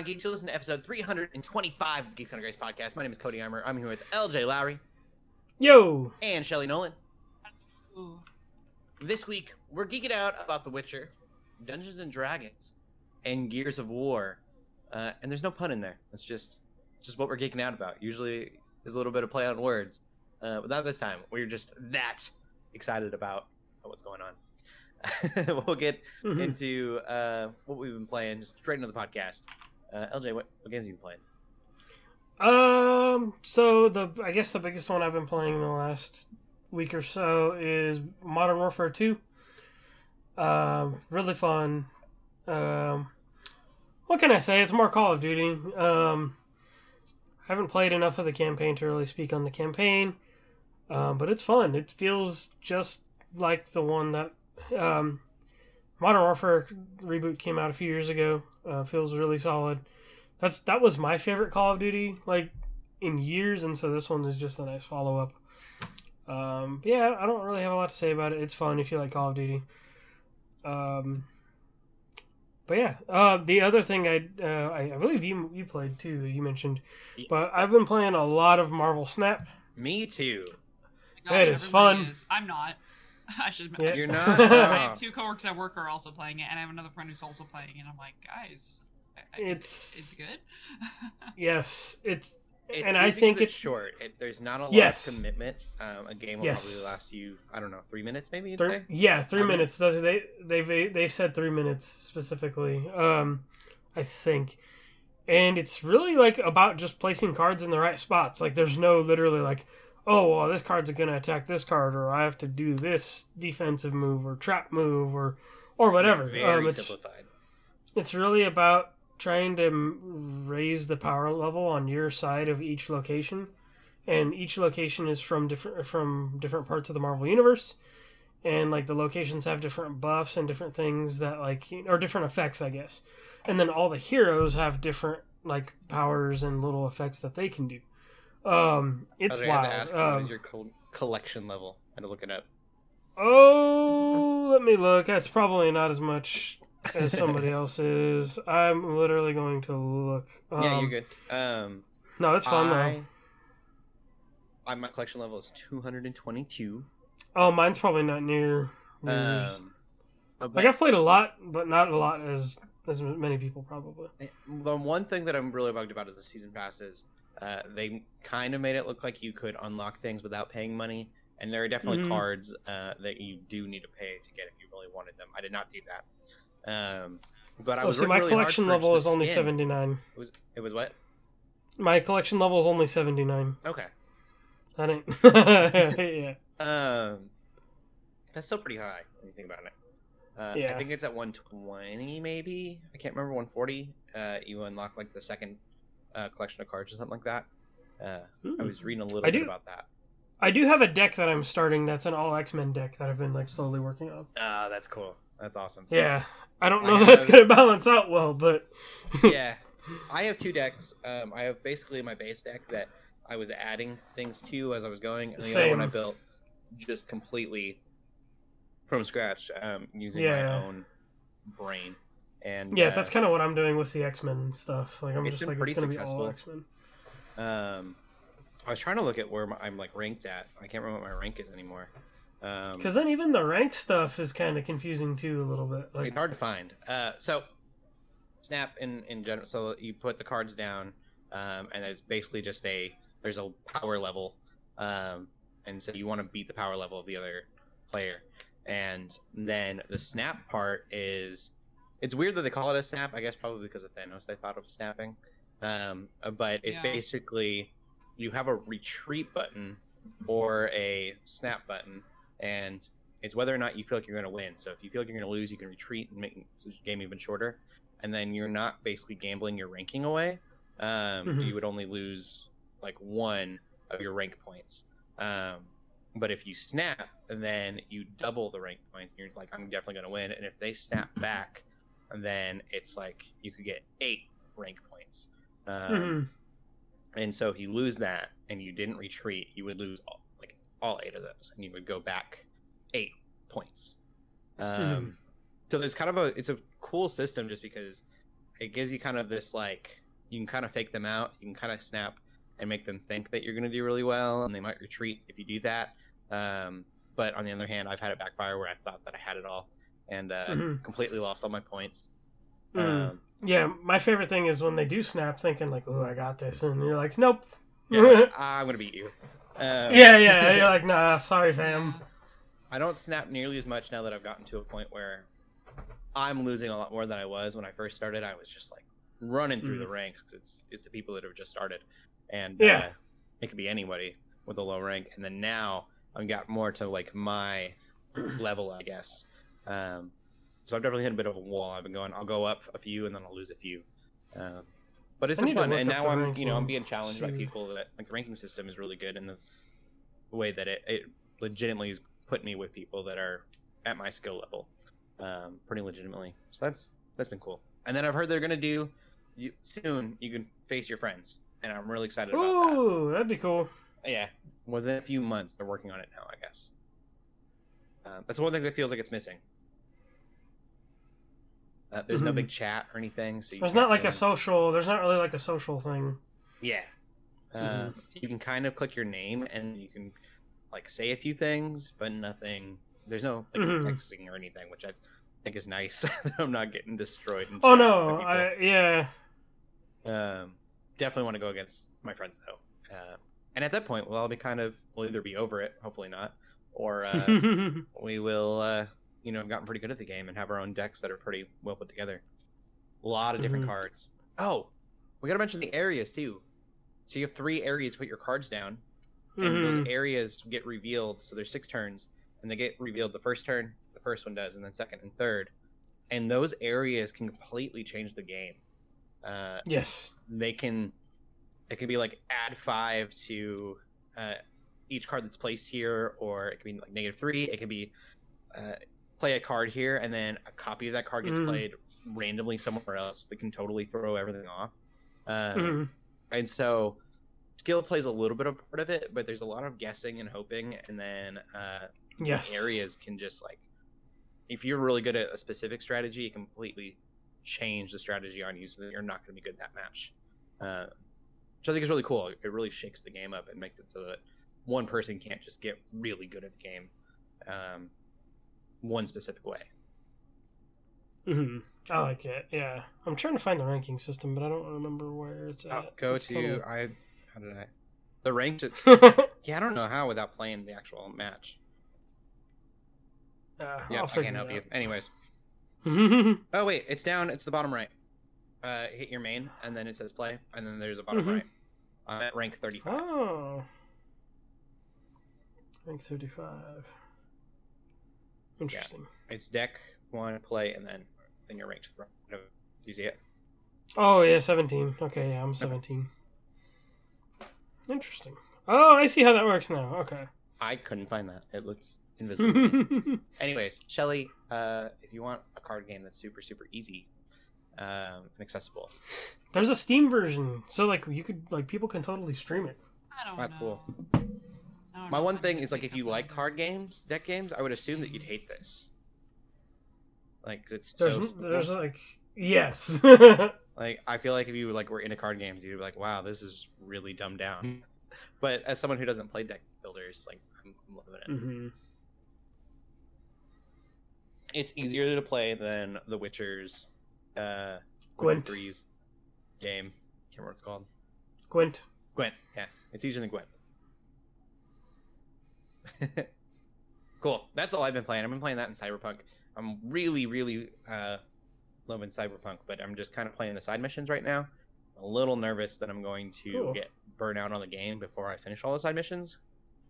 What's on, geeks? You listen to episode 325 of Geeks on a Grace podcast. My name is Cody Armour. I'm here with LJ Lowry Yo, and Shelly Nolan. Ooh. This week, we're geeking out about The Witcher, Dungeons and Dragons, and Gears of War. Uh, and there's no pun in there. It's just, it's just what we're geeking out about. Usually, there's a little bit of play on words, uh, but not this time. We're just that excited about what's going on. we'll get Mhm. into uh, what we've been playing just straight into the podcast. Uh, LJ, what, what games have you playing? um, so the I guess the biggest one I've been playing in the last week or so is Modern Warfare Two. Um, really fun. Um, what can I say? It's more Call of Duty. Um, I haven't played enough of the campaign to really speak on the campaign, um, but it's fun. It feels just like the one that um, Modern Warfare reboot came out a few years ago. Uh, feels really solid. That's that was my favorite Call of Duty like in years, and so this one is just a nice follow up. Um, but yeah, I don't really have a lot to say about it. It's fun if you like Call of Duty. Um, but yeah, uh, the other thing I, uh, I I believe you you played too. You mentioned, but I've been playing a lot of Marvel Snap. Me too. My It gosh, is fun. is. I'm not. I should. Yeah. I You're should- not? I have two coworkers at work who are also playing it, and I have another friend who's also playing it. And I'm like, guys, I- I- It's- it's good. Yes, it's It's and I think it's it's short. It, there's not a lot Yes. of commitment. Um, a game will Yes. probably last you, I don't know, three minutes maybe. you'd Three, say? yeah, three Five minutes. They they they they've said three minutes specifically. Um, I think, and it's really like about just placing cards in the right spots. Like there's no literally like, oh well, this card's gonna attack this card, or I have to do this defensive move or trap move or or whatever. Very um, it's simplified. it's really about trying to raise the power level on your side of each location and each location is from different from different parts of the marvel universe and like the locations have different buffs and different things that like or different effects i guess and then all the heroes have different like powers and little effects that they can do um it's I was gonna ask um, what is your col- collection level? I had to look it up. Oh, let me look. That's probably not as much as somebody else's. I'm literally going to look. Um, yeah, you're good. Um, No, it's fun I, though. I, my collection level is 222. Oh, mine's probably not near. yours. Um, but like I've played a lot, but not a lot as as many people probably. the one thing that I'm really bugged about is the season passes. Uh, they kind of made it look like you could unlock things without paying money, and there are definitely Mhm. cards uh, that you do need to pay to get if you really wanted them. I did not do that. Um, but I Oh, was working my really collection level is only seventy nine. It was it was what? My collection level is only seventy nine. Okay. That ain't. yeah. Um, that's still pretty high when you think about it. Uh, I think it's at 120, maybe. I can't remember 140. Uh, you unlock like the second uh, collection of cards or something like that. Uh, I was reading a little Hmm. I bit do- about that. I do have a deck that I'm starting. That's an all X Men deck that I've been like slowly working on. Ah, that's cool. That's awesome. Yeah, I don't know if that's have- gonna balance out well, but yeah. I have two decks. Um, I have basically my base deck that I was adding things to as I was going, and the other one I built just completely from scratch um, using Yeah. my own brain. And Yeah, uh, that's kind of what I'm doing with the X Men stuff. Like I'm just like it's gonna successful. be all X Men. Um, I was trying to look at where my, I'm like ranked at. I can't remember what my rank is anymore. Um, Because then even the rank stuff is kind of confusing too a little bit. Like it's hard to find. Uh, so snap in in general. So you put the cards down, um, and it's basically just a there's a power level, um, and so you want to beat the power level of the other player, and then the snap part is it's weird that they call it a snap. I guess probably because of Thanos they thought of snapping, um, uh, but it's Yeah. basically you have a retreat button or a snap button, and it's whether or not you feel like you're going to win. So if you feel like you're going to lose, you can retreat and make the game even shorter, and then you're not basically gambling your ranking away. Um, Mhm. You would only lose like one of your rank points. Um, but if you snap, then you double the rank points. And you're like, I'm definitely going to win. And if they snap back, then it's like you could get eight rank points. Um, mhm. and so if you lose that and you didn't retreat, you would lose all, like all eight of those, and you would go back eight points. Um, Mhm. So there's kind of a it's a cool system just because it gives you kind of this like you can kind of fake them out. You can kind of snap and make them think that you're going to do really well, and they might retreat if you do that. Um, but on the other hand, I've had it backfire where I thought that I had it all and uh, Mhm. completely lost all my points. Mm. Um, Yeah, my favorite thing is when they do snap, thinking like, "Oh, I got this," and you're like, "Nope." yeah, I'm going to beat you. Um, yeah, yeah. You're like, "Nah, sorry, fam." I don't snap nearly as much now that I've gotten to a point where I'm losing a lot more than I was when I first started. I was just like running through Mm. the ranks because it's it's the people that have just started, and Yeah. uh, it could be anybody with a low rank. And then now I've got more to like my level, I guess. Um, so I've definitely hit a bit of a wall. I've been going. I'll go up a few and then I'll lose a few. Um, but it's I been fun, and now I'm you know I'm being challenged by people that like the ranking system is really good, and the way that it it legitimately has put me with people that are at my skill level, um, pretty legitimately. So that's that's been cool. And then I've heard they're gonna do you soon. You can face your friends, and I'm really excited about Ooh, that'd be cool. Yeah, within a few months, they're working on it now. I guess. Uh, that's one thing that feels like it's missing. Uh, there's no Mhm. big chat or anything, so There's not like a social. There's not really like a social thing. Yeah. Uh, You can kind of click your name and you can like say a few things, but nothing. There's no like Mhm. texting or anything, which I think is nice. that I'm not getting destroyed. in Oh no, I yeah. Um, definitely want to go against my friends though. Uh, and at that point, we'll all be kind of we'll either be over it, hopefully not, or uh, we will uh, you know have gotten pretty good at the game and have our own decks that are pretty well put together. A lot of different Mhm. cards. Oh, we got to mention the areas too. So you have three areas to put your cards down, and Mhm. those areas get revealed. So there's six turns, and they get revealed the first turn, the first one does, and then second and third. And those areas can completely change the game. Uh, yes. they can, it can be like add five to uh, each card that's placed here, or it can be like negative three. It can be uh, play a card here, and then a copy of that card gets Mm. played randomly somewhere else. That can totally throw everything off. Um, Mhm. and so skill plays a little bit of part of it but there's a lot of guessing and hoping and then uh Yes. areas can just like if you're really good at a specific strategy it completely change the strategy on you so that you're not going to be good that match uh which i think is really cool it really shakes the game up and makes it so that one person can't just get really good at the game um one specific way Mhm. I like it. Yeah. I'm trying to find the ranking system, but I don't remember where it's at. oh, go It's to kinda- i how did i the ranked yeah i don't know how without playing the actual match Uh, yeah I'll i figure can't help you anyways. Oh wait, it's down. It's the bottom right. Uh, hit your main, and then it says play, and then there's a bottom Mhm. right. I'm at rank 35. oh. Rank 35. Interesting. It's deck one, play, and then then you're ranked. Do you see it? Oh, yeah, 17. Okay, yeah, I'm 17. Interesting. Oh, I see how that works now. Okay. I couldn't find that. It looks invisible. Anyways, Shelly, uh, if you want a card game that's super super easy um, and accessible, There's a Steam version, so like you could like people can totally stream it. I don't That's know. cool. I don't my know one thing is like if you like card games, deck games, I would assume that you'd hate this. Like 'cause it's There's so there's like yes. Like I feel like if you like were into card games, you'd be like, "Wow, this is really dumbed down." but as someone who doesn't play deck builders, like I'm, I'm loving it. hmm It's easier to play than The Witcher's uh, Gwent. threes game. Can't remember what it's called. Gwent. Gwent. Yeah, it's easier than Gwent. cool. That's all I've been playing. I've been playing that in Cyberpunk. I'm really, really uh, loving Cyberpunk, but I'm just kind of playing the side missions right now. a little nervous that I'm going to Cool. get burnt out on the game before I finish all the side missions,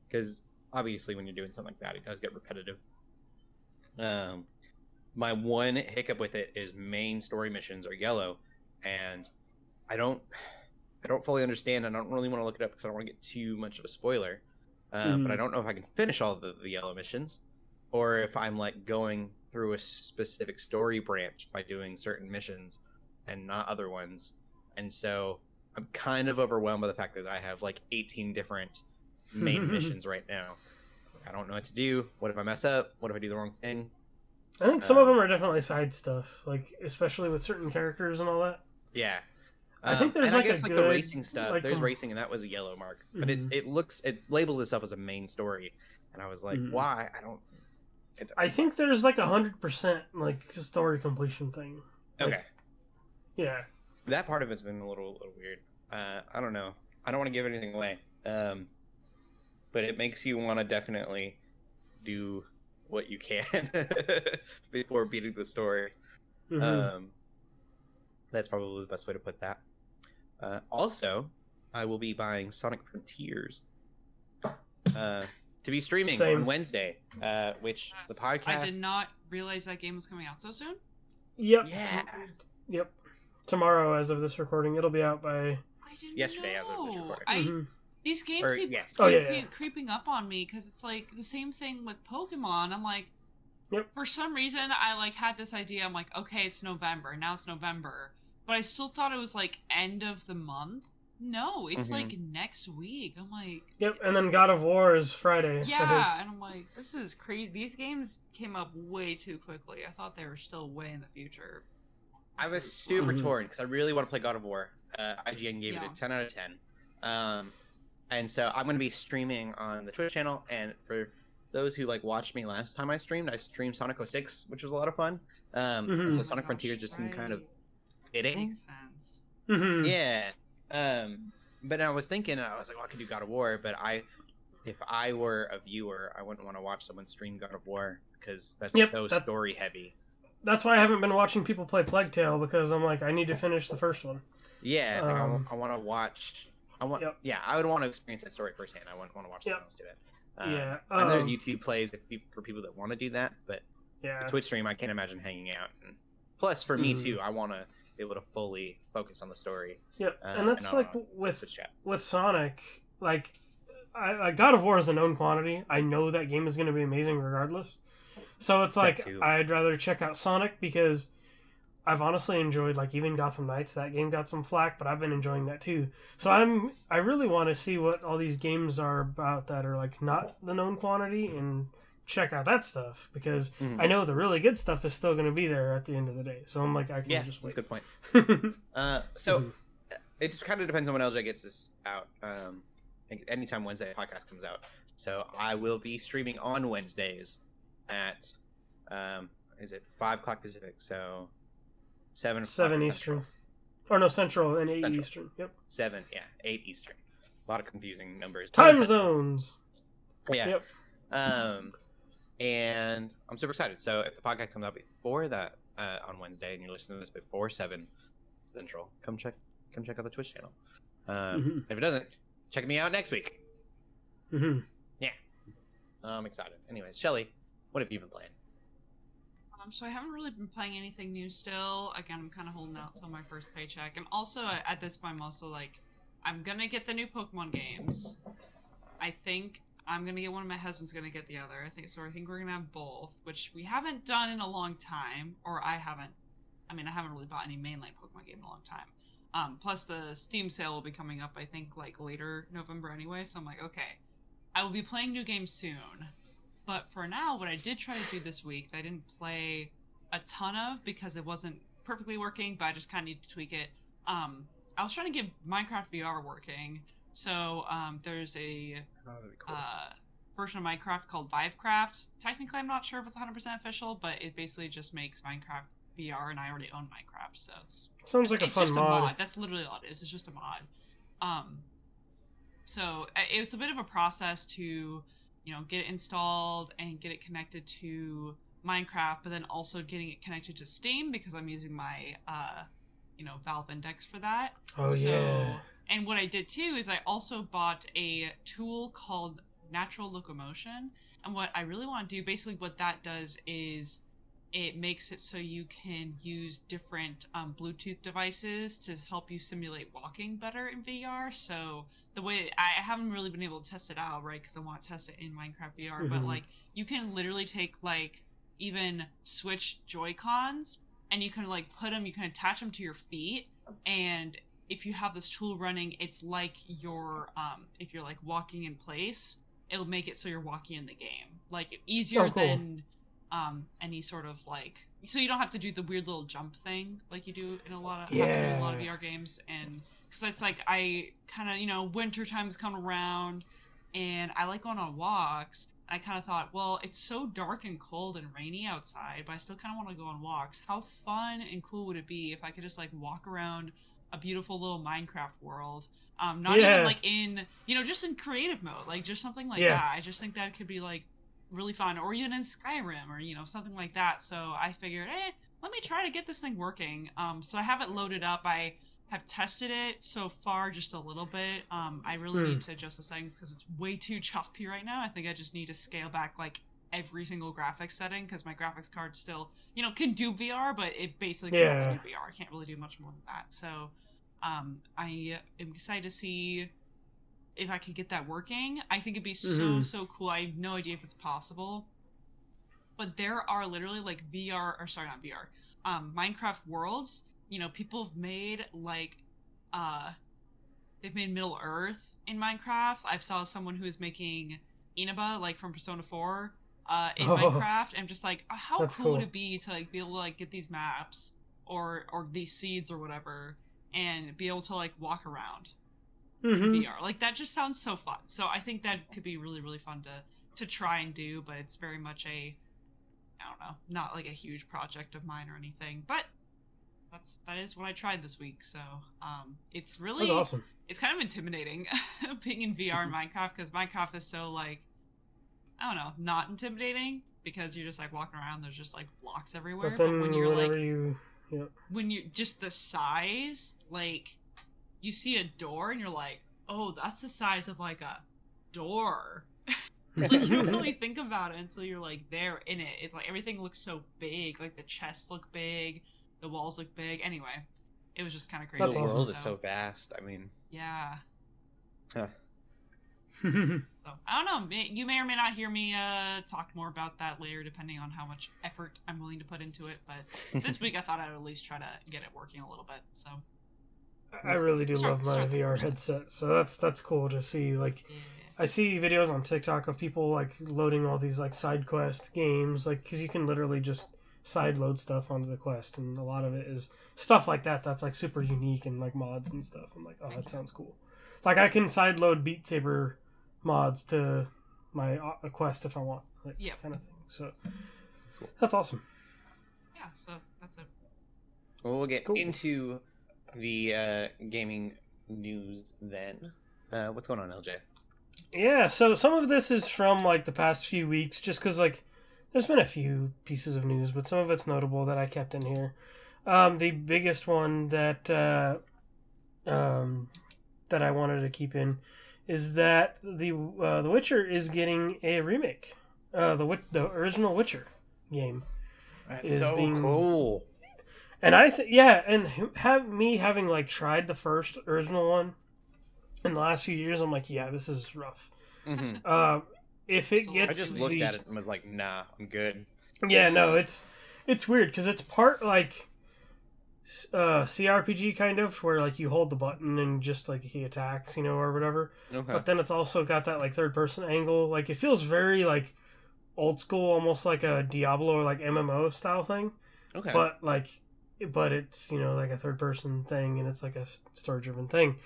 because obviously when you're doing something like that, it does get repetitive. Um, my one hiccup with it is main story missions are yellow, and I don't, I don't fully understand. and I don't really want to look it up because I don't want to get too much of a spoiler. Uh, But I Mhm. don't know if I can finish all the, the yellow missions, or if I'm like going through a specific story branch by doing certain missions and not other ones. And so I'm kind of overwhelmed by the fact that I have like 18 different main missions right now. I don't know what to do. What if I mess up? What if I do the wrong thing? I think some of Um, them are definitely side stuff, like especially with certain characters and all that. Yeah. I think Um, there's, and like, I a guess like the racing stuff. like, there's com- racing, and that was a yellow mark, but Mhm. it, it looks it labeled itself as a main story, and I was like, Mhm. why? I don't. it- I think there's like a hundred percent like story completion thing. Okay, Yeah. that part of it's been a little little weird. Uh, I don't know. I don't want to give anything away. Um, but it makes you want to definitely do what you can before beating the story. Mhm. Um, that's probably the best way to put that. Uh, also, I will be buying Sonic Frontiers uh, to be streaming Same. on Wednesday, uh, which the podcast. I did not realize that game was coming out so soon. yep. Yeah. Yep. Tomorrow, as of this recording, it'll be out by. I didn't Yesterday, as of this recording. I, Mhm. These games Or, keep yes. Oh, yeah, creeping, yeah. creeping up on me because it's like the same thing with Pokemon. I'm like, Yep. for some reason, I like had this idea. I'm like, okay, it's November. Now it's November, but I still thought it was like end of the month. No, it's Mhm. like next week. I'm like, Yep, and then God of War is Friday. Yeah, and I'm like, this is crazy. These games came up way too quickly. I thought they were still way in the future. I was is super Mhm. torn because I really want to play God of War. Uh, IGN gave it a 10 out of 10. Um, and so I'm going to be streaming on the Twitch channel. And for those who like watched me last time I streamed, I streamed Sonic 06, which was a lot of fun. Um, and so. Sonic Gosh, Frontiers just seemed kind of right. Fitting. makes sense. Mhm. Yeah. Um, but I was thinking, I was like, well, I could do God of War, but I, if I were a viewer, I wouldn't want to watch someone stream God of War because that's Yep, so that- story heavy. That's why I haven't been watching people play Plague Tale because I'm like, I need to finish the first one. Yeah, like, Um, I, want to watch. I want. Yep. Yeah, I would want to experience that story firsthand. I wouldn't want to watch someone Yep. else do it. Uh, yeah. and there's um, YouTube plays if peop- for people that want to do that, but Yeah. the Twitch stream, I can't imagine hanging out. And plus, for me Mhm. too, I want to be able to fully focus on the story. Yep. uh, and that's and like on with with Sonic, like, I, like God of War is a known quantity. I know that game is going to be amazing regardless. So it's like. I'd rather check out Sonic because I've honestly enjoyed like even Gotham Knights. That game got some flack, but I've been enjoying that too. So I'm I really want to see what all these games are about that are like not the known quantity and check out that stuff because Mhm. I know the really good stuff is still going to be there at the end of the day. So I'm like I can Yeah, just wait. that's a good point. Uh, so Mhm. it kind of depends on when LJ gets this out. Um, anytime Wednesday podcast comes out. So I will be streaming on Wednesdays at, um, is it five o'clock Pacific? So seven. Seven. Eastern, or no Central and eight Central. Eastern. Yep. Seven, yeah, eight Eastern. A lot of confusing numbers. Time zones. Yeah. Yep. Um, and I'm super excited. So if the podcast comes out before that uh, on Wednesday, and you're listening to this before seven Central, come check come check out the Twitch channel. Um, Mhm. If it doesn't, check me out next week. hmm Yeah, I'm excited. Anyways, Shelly, what have you been playing? Um, so I haven't really been playing anything new still. Again, I'm kind of holding out till my first paycheck. I'm also at this point, I'm also like, I'm gonna get the new Pokemon games. I think I'm gonna get one. Of my husband's gonna get the other. I think so. I think we're gonna have both, which we haven't done in a long time, or I haven't. I mean, I haven't really bought any mainline Pokemon game in a long time. Um, plus the Steam sale will be coming up. I think like later November anyway. So I'm like, okay, I will be playing new games soon. But for now, what I did try to do this week, that I didn't play a ton of because it wasn't perfectly working, but I just kind of need to tweak it. Um, I was trying to get Minecraft VR working. So um, there's a Oh, cool. uh, version of Minecraft called Vivecraft. Technically, I'm not sure if it's 100% official, but it basically just makes Minecraft VR, and I already own Minecraft, so it's Sounds like a it's fun just mod. a mod. That's literally all it is. It's just a mod. Um, so uh, it was a bit of a process to, you know, get it installed and get it connected to Minecraft, but then also getting it connected to Steam because I'm using my, uh, you know, Valve Index for that. oh So- yeah. And what I did too is I also bought a tool called Natural Locomotion. And what I really want to do, basically, what that does is it makes it so you can use different um, Bluetooth devices to help you simulate walking better in VR. So the way I haven't really been able to test it out, right? Because I want to test it in Minecraft VR. But Mhm. like, you can literally take like even Switch Joy Cons and you can like put them, you can attach them to your feet, and if you have this tool running, it's like you're um if you're like walking in place, it'll make it so you're walking in the game. Like easier Oh, cool. than um, any sort of like so you don't have to do the weird little jump thing like you do in a lot of have to do in a lot of VR games and because it's like I kind of you know winter time's come around and I like going on walks. I kind of thought, well, it's so dark and cold and rainy outside, but I still kind of want to go on walks. How fun and cool would it be if I could just like walk around a beautiful little Minecraft world? Um, not Yeah. even like in, you know, just in creative mode, like just something like Yeah. that. I just think that could be like really fun, or even in Skyrim, or you know, something like that. So I figured, eh, let me try to get this thing working. Um, so I have it loaded up. I have tested it so far just a little bit. Um, I really Hmm. need to adjust the settings because it's way too choppy right now. I think I just need to scale back like every single graphics setting because my graphics card still, you know, can do VR, but it basically can Yeah. only do VR. I can't really do much more than that. So um, I am excited to see if I can get that working. I think it'd be so Mhm. so cool. I have no idea if it's possible, but there are literally like VR or sorry, not VR, um, Minecraft worlds. You know, people have made like, uh, they've made Middle Earth in Minecraft. I've saw someone who is making Inaba like from Persona Four. Uh, in Oh. Minecraft, I'm just like, how That's cool, would it be to like be able to like get these maps or or these seeds or whatever, and be able to like walk around hmm VR. Like that just sounds so fun. So I think that could be really really fun to to try and do, but it's very much a I don't know, not like a huge project of mine or anything, but that's that is what I tried this week. So um it's really awesome. it's kind of intimidating being in VR in Minecraft because Minecraft is so like I don't know, not intimidating because you're just like walking around there's just like blocks everywhere, But but, then when you're like you, yeah. when you just the size, like you see a door and you're like, oh, that's the size of like a door. like you don't really think about it until you're like there in it. It's like everything looks so big. Like the chests look big, the walls look big. Anyway, it was just kind of crazy. That's the awesome. world is so vast. I mean, yeah. huh. So I don't know. You may or may not hear me uh, talk more about that later, depending on how much effort I'm willing to put into it. But this week, I thought I'd at least try to get it working a little bit. So I really do Start- love my VR process. headset, so that's that's cool to see. Like, yeah. I see videos on TikTok of people like loading all these like side quest games, like because you can literally just side load stuff onto the quest, and a lot of it is stuff like that that's like super unique and like mods and stuff. I'm like, oh, that sounds cool. Like I can side load Beat Saber mods to my uh, quest if I want, like Yep. kind of thing. So That's cool. that's awesome. yeah. So that's it. Well, we'll get Cool. into the uh, gaming news then. Uh, what's going on, LJ? Yeah, so some of this is from like the past few weeks, just because like there's been a few pieces of news, but some of it's notable that I kept in here. Um, the biggest one that uh, um, that I wanted to keep in is that the uh, The Witcher is getting a remake. Uh, the the original Witcher game, That's Is so being- cool. and I th- yeah, and have me having like tried the first original one in the last few years, I'm like, yeah, this is rough. hmm Uh, if it I gets I just looked the, at it and was like, nah, I'm good. Yeah, no, it's it's weird because it's part like uh CRPG kind of where like you hold the button and just like he attacks, you know, or whatever. Okay. But then it's also got that like third person angle. Like it feels very like old school, almost like a Diablo or like MMO style thing. okay. But like, but it's you know like a third person thing and it's like a story driven thing.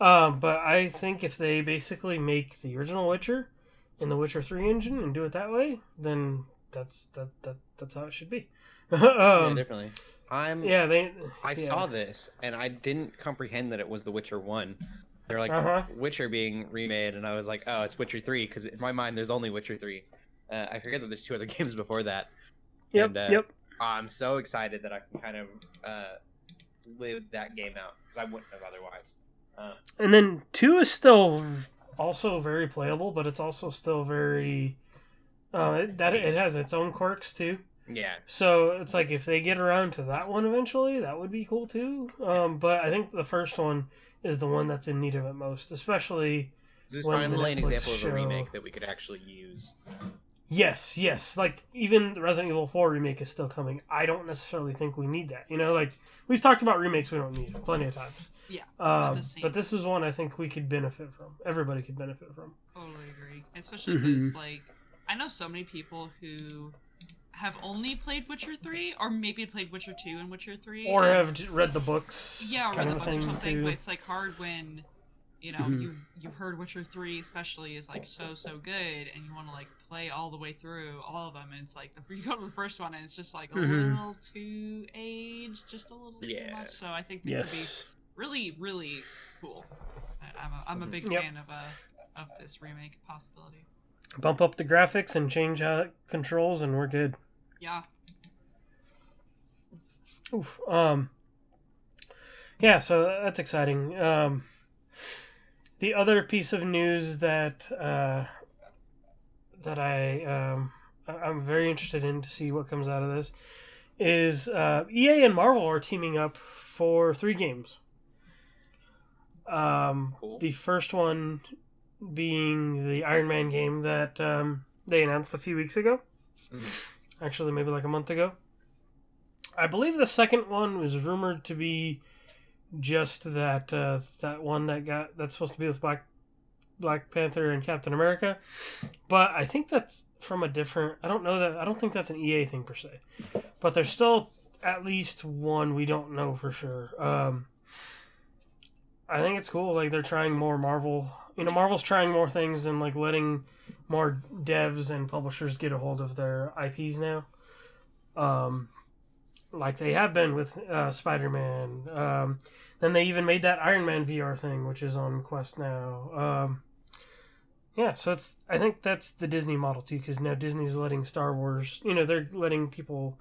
Um, but I think if they basically make the original Witcher in the Witcher Three engine and do it that way, then that's that that that's how it should be. yeah, um, definitely. I'm. yeah, they. I yeah. saw this and I didn't comprehend that it was The Witcher One. They're like Uh-huh. Witcher being remade, and I was like, oh, it's Witcher Three because in my mind there's only Witcher Three. Uh, I forget that there's two other games before that. Yep. and, uh, yep. I'm so excited that I can kind of uh, live that game out because I wouldn't have otherwise. Uh, And then two is still also very playable, but it's also still very. Uh, that it has its own quirks too. Yeah, So it's like if they get around to that one eventually, that would be cool too. Um, but I think the first one is the one that's in need of it most, especially. this is When the finally an Netflix example of a remake that we could actually use. Yes, yes. Like even the Resident Evil Four remake is still coming. I don't necessarily think we need that. You know, like we've talked about remakes we don't need plenty of times. Yeah, Um, but this is one I think we could benefit from. Everybody could benefit from. Totally agree. Especially because, like, I know so many people who have only played Witcher three, or maybe played Witcher two and Witcher three, or have read the books. yeah, or read the books or something. too. But it's like hard when you know Mhm. you you heard Witcher three especially is like so so good, and you want to like play all the way through all of them, and it's like the you go to the first one and it's just like a Mhm. little too aged, just a little too Yeah. much. So I think that could be really really cool. I- I'm a, I'm a big Mm-hmm. Yep. fan of uh of this remake possibility. Bump up the graphics and change how it controls, and we're good. Yeah. Oof. Um. Yeah, so that's exciting. Um, the other piece of news that uh, that I um, I- I'm very interested in to see what comes out of this is uh, EA and Marvel are teaming up for three games. Um, Cool. The first one being the Iron Man game that um, they announced a few weeks ago. Mhm. Actually, maybe like a month ago. I believe the second one was rumored to be just that uh, that one that got that's supposed to be with Black Black Panther and Captain America, but I think that's from a different. I don't know that. I don't think that's an EA thing per se, but there's still at least one we don't know for sure. Um, I think it's cool. Like they're trying more Marvel. You know, Marvel's trying more things and like letting more devs and publishers get a hold of their IPs now. Um, like they have been with uh, Spider Man. Um, then they even made that Iron Man VR thing, which is on Quest now. Um, yeah, so it's I think that's the Disney model too, because now Disney's letting Star Wars. You know, they're letting people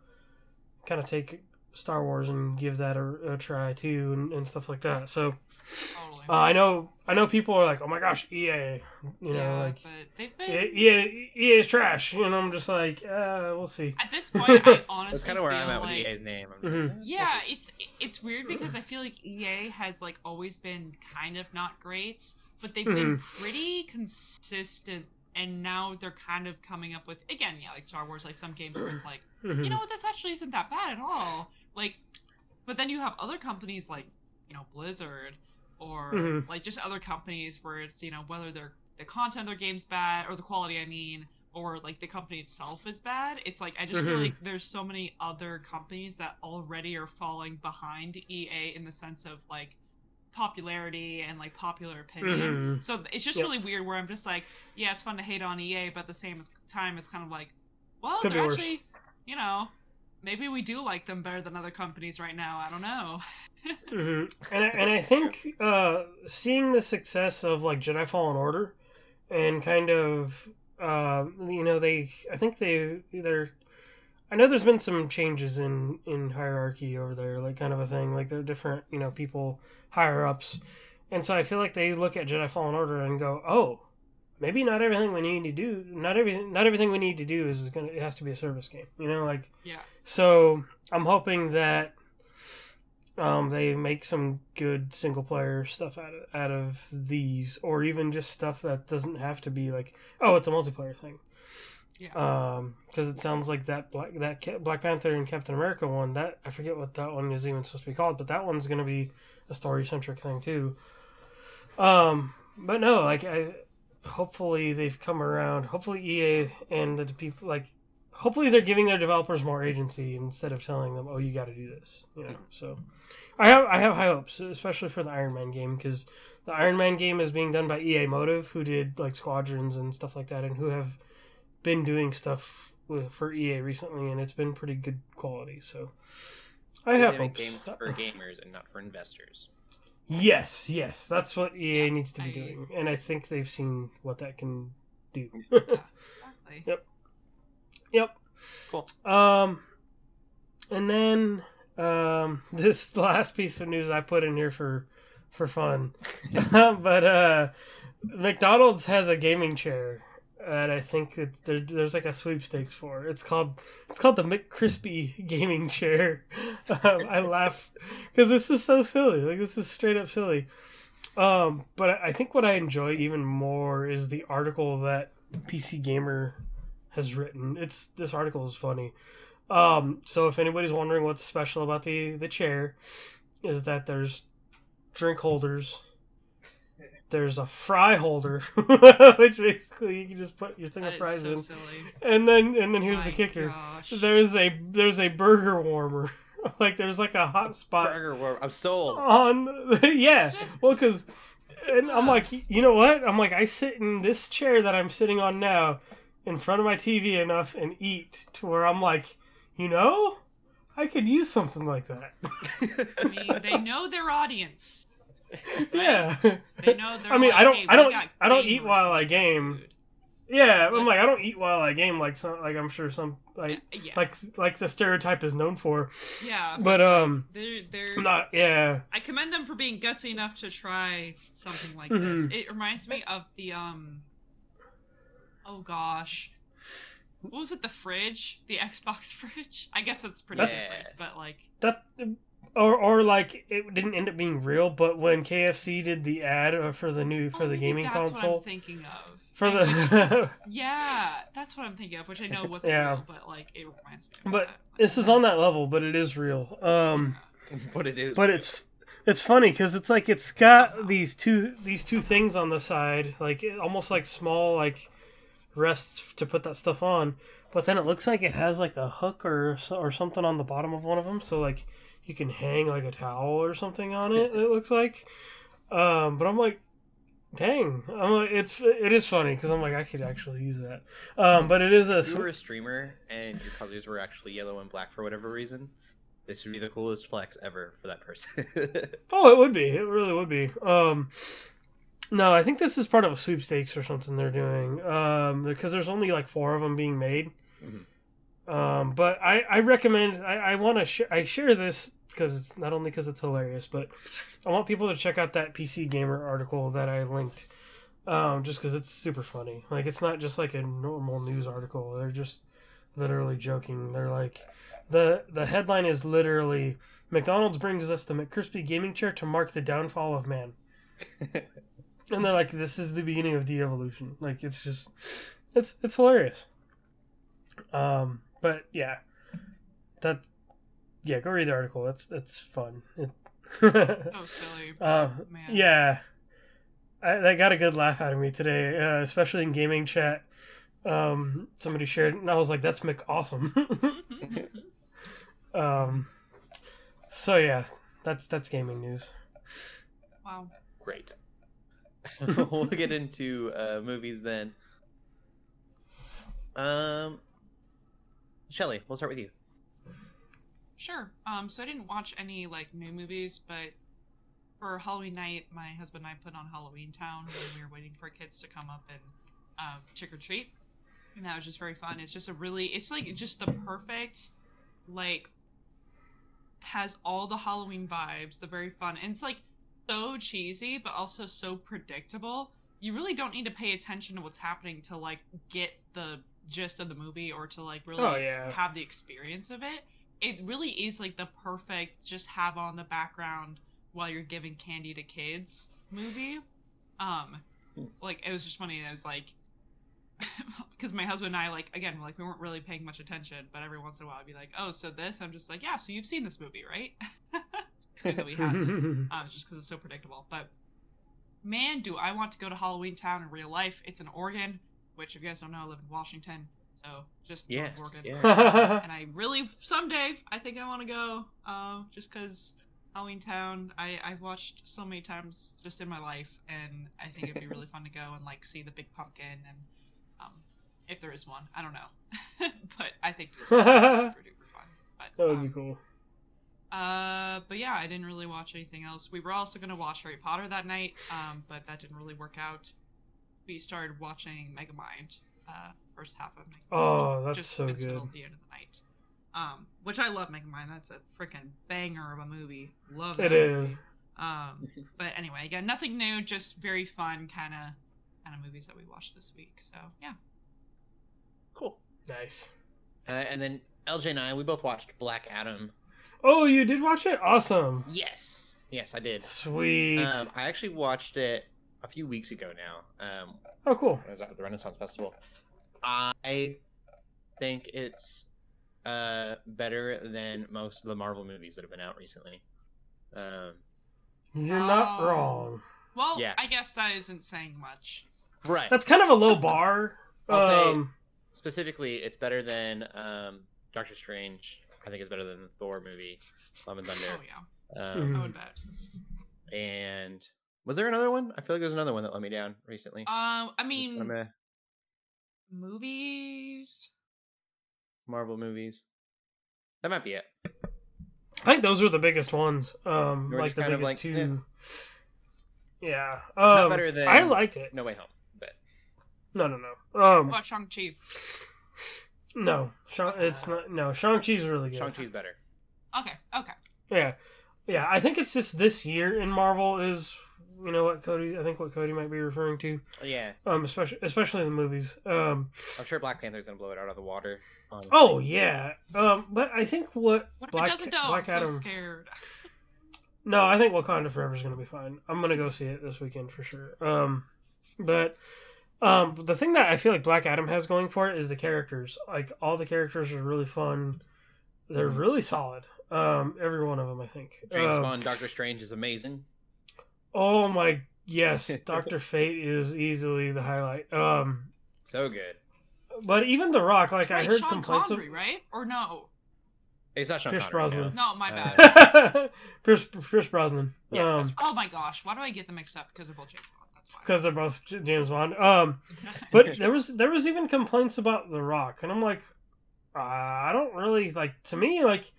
kind of take Star Wars and give that a, a try too, and, and stuff like that. So Totally. Uh, I know I know people are like, oh my gosh, EA, you know, yeah, like but they've been EA, EA is trash. You know, I'm just like, uh, we'll see. at this point. I honestly That's kind of where I'm at with like, EA's name. I'm just Mhm. like, we'll Yeah, see. it's it's weird because I feel like EA has like always been kind of not great, but they've been Mm-hmm. pretty consistent. And now they're kind of coming up with again, yeah, like Star Wars, like some games where it's like, Mhm. you know what, this actually isn't that bad at all. Like, but then you have other companies like, you know, Blizzard or Mhm. like just other companies where it's you know whether their the content of their game's bad or the quality, I mean, or like the company itself is bad. It's like I just feel Mhm. like there's so many other companies that already are falling behind EA in the sense of like popularity and like popular opinion. Mhm. So it's just Yep. really weird where I'm just like, yeah, it's fun to hate on EA, but at the same time, it's kind of like, well, Could they're actually, you know, maybe we do like them better than other companies right now. I don't know. hmm And I, and I think uh, seeing the success of like Jedi Fallen Order, and kind of uh, you know they I think they they're I know there's been some changes in in hierarchy over there, like kind of a thing. Like they're different, you know, people higher ups, and so I feel like they look at Jedi Fallen Order and go, oh. Maybe not everything we need to do. Not every not everything we need to do is gonna. It has to be a service game. You know, like Yeah. so I'm hoping that um, they make some good single player stuff out of, out of these, or even just stuff that doesn't have to be like, oh, it's a multiplayer thing. Yeah. Um, because it sounds like that Black that Black Panther and Captain America one that I forget what that one is even supposed to be called, but that one's gonna be a story centric thing too. Um, but no, like I, hopefully they've come around. Hopefully EA and the people like, hopefully they're giving their developers more agency instead of telling them, oh, you got to do this. You know, so I have I have high hopes, especially for the Iron Man game because the Iron Man game is being done by EA Motive, who did like Squadrons and stuff like that, and who have been doing stuff with, for EA recently, and it's been pretty good quality. So I have hopes. games for gamers and not for investors. Yes, yes, that's what EA Yeah, needs to be I- doing, and I think they've seen what that can do. yeah. Exactly. Yep. Yep. Cool. Um, and then um, this last piece of news I put in here for for fun, but uh, McDonald's has a gaming chair that I think that there, there's like a sweepstakes for. It's called it's called the McCrispy gaming chair. Um, I laugh because this is so silly. Like this is straight up silly. Um, but I I think what I enjoy even more is the article that PC Gamer has written. It's this article is funny. Um, so if anybody's wondering what's special about the the chair, is that there's drink holders there's a fry holder, which basically you can just put your thing That of is fries so in, silly. and then and then here's the kicker: gosh. there's a there's a burger warmer. like there's like a hot spot Burger warmer. I'm sold. on the, yeah. Just- Well, because and I'm like, you know what? I'm like, I sit in this chair that I'm sitting on now, in front of my TV enough and eat to where I'm like, you know, I could use something like that. I mean, they know their audience. Yeah. They know. They're I mean, like, I don't- "Hey, I don't- I don't eat while I game. food." Yeah, I'm like, I don't eat while I game like some like I'm sure some like yeah, like like the stereotype is known for. yeah, But um, they're they're. I'm not yeah. I commend them for being gutsy enough to try something like Mhm. this. It reminds me of the um. Oh gosh, what was it? The fridge, the Xbox fridge. I guess it's pretty Yeah. different, but like, that or or like it didn't end up being real but when kfc did the ad uh, for the new for oh, the gaming that's What I'm console thinking of for And the yeah, that's what I'm thinking of, which I know wasn't Yeah. real, but like it reminds me. Of But that. this is on that level but it is real um but it is. but it's it's funny because it's like it's got these two these two things on the side like almost like small like rests to put that stuff on but then it looks like it has like a hook or or something on the bottom of one of them so like you can hang like a towel or something on it it looks like um but i'm like dang i'm like it's it is funny because i'm like i could actually use that um but it is a if you were a streamer and your colors were actually yellow and black for whatever reason, this would be the coolest flex ever for that person. Oh, it would be. It really would be. Um, no, I think this is part of a sweepstakes or something they're doing. Um, because there's only like four of them being made. Mhm. Um, but I I recommend I I want to sh- I share this because it's not only because it's hilarious, but I want people to check out that PC Gamer article that I linked. Um, just because it's super funny. Like it's not just like a normal news article. They're just literally joking. They're like the the headline is literally McDonald's brings us the McCrispy gaming chair to mark the downfall of man. And they're like, this is the beginning of de-evolution. Like it's just, it's it's hilarious. Um, but yeah, that, yeah, go read the article. That's that's fun. It, so silly. uh, man. yeah, I, that got a good laugh out of me today, uh, especially in gaming chat. Um, somebody shared, and I was like, "That's Mick awesome." um, so yeah, that's that's gaming news. wow. Great. we'll get into uh, movies then. Um, Shelly, we'll start with you. Sure. Um, so I didn't watch any like new movies, but for Halloween night, my husband and I put on Halloween Town when we were waiting for kids to come up and um, trick or treat, and that was just very fun. It's just a really, it's like just the perfect, like, has all the Halloween vibes. The very fun, and it's like so cheesy, but also so predictable. You really don't need to pay attention to what's happening to like get the gist of the movie or to like really Oh, yeah. have the experience of it it really is like the perfect just have on the background while you're giving candy to kids movie. Um, like it was just funny. And I was like, because my husband and I like again like we weren't really paying much attention, but every once in a while I'd be like, oh, so this. I'm just like, yeah, so you've seen this movie, right? He hasn't, um, just because it's so predictable. But man, do I want to go to Halloween Town in real life? It's in Oregon, which if you guys don't know, I live in Washington, so just north Yes, yeah. and I really someday I think I want to go. Uh, just because Halloween Town I I've watched so many times just in my life, and I think it'd be really fun to go and like see the big pumpkin and um, if there is one, I don't know, but I think it's super duper fun. But that would um, be cool. uh, but yeah, I didn't really watch anything else. We were also gonna watch Harry Potter that night, um, but that didn't really work out. We started watching Megamind, uh, first half of Megamind. Oh, that's just so until good. the end of the night. Um, which I love Megamind. That's a freaking banger of a movie. Love that It is. Um, but anyway, again, nothing new, just very fun kind of kind of movies that we watched this week. So yeah. Cool. Nice. Uh, and then LJ and I, we both watched Black Adam. Oh, you did watch it? Awesome. Yes. Yes, I did. Sweet. Um, I actually watched it a few weeks ago now. Um, oh, cool. I was at the Renaissance Festival. I think it's uh, better than most of the Marvel movies that have been out recently. Um, You're not Oh. wrong. Well, Yeah. I guess that isn't saying much. Right. That's kind of a low bar. I'll say- um, Specifically, it's better than um, Doctor Strange. I think it's better than the Thor movie, Love and Thunder. Oh yeah, Um, I Mhm. would bet. And was there another one? I feel like there's another one that let me down recently. Um, I mean, kinda meh. Movies. Marvel movies. That might be it. I think those were the biggest ones. Um, They were like the kind of biggest like, two. Yeah. Not Um, better than I liked it. No Way Home, but No, no, no. Um, What Shang Chi? no. Shang, it's not. No, Shang Chi's really good. Shang Chi's better. Okay, okay. Yeah, yeah. I think it's just this year in Marvel is you know what Cody. I think what Cody might be referring to. Yeah, Um, especially especially the movies. Um. I'm sure Black Panther's gonna blow it out of the water. honestly. Oh yeah. Um. But I think what What if Black it doesn't do? I'm Black so Adam. scared. No, I think Wakanda Forever is going to be fine. I'm going to go see it this weekend for sure. Um, but um, the thing that I feel like Black Adam has going for it is the characters. Like all the characters are really fun. They're Mhm. really solid. Um, every one of them, I think. James Um, Bond, Doctor Strange is amazing. Oh my yes, Doctor Fate is easily the highlight. Um, So good. but even The Rock, like I heard Sean complaints Connery, of right? Or no? It's not Sean Pierce Connery, Brosnan. no. No, my bad. Pierce Pierce Brosnan. Yeah, um, oh my gosh, why do I get them mixed up? Because they're both James Bond. Because they're both James Bond. Um. But there was there was even complaints about The Rock, and I'm like, uh, I don't really like. To me, like,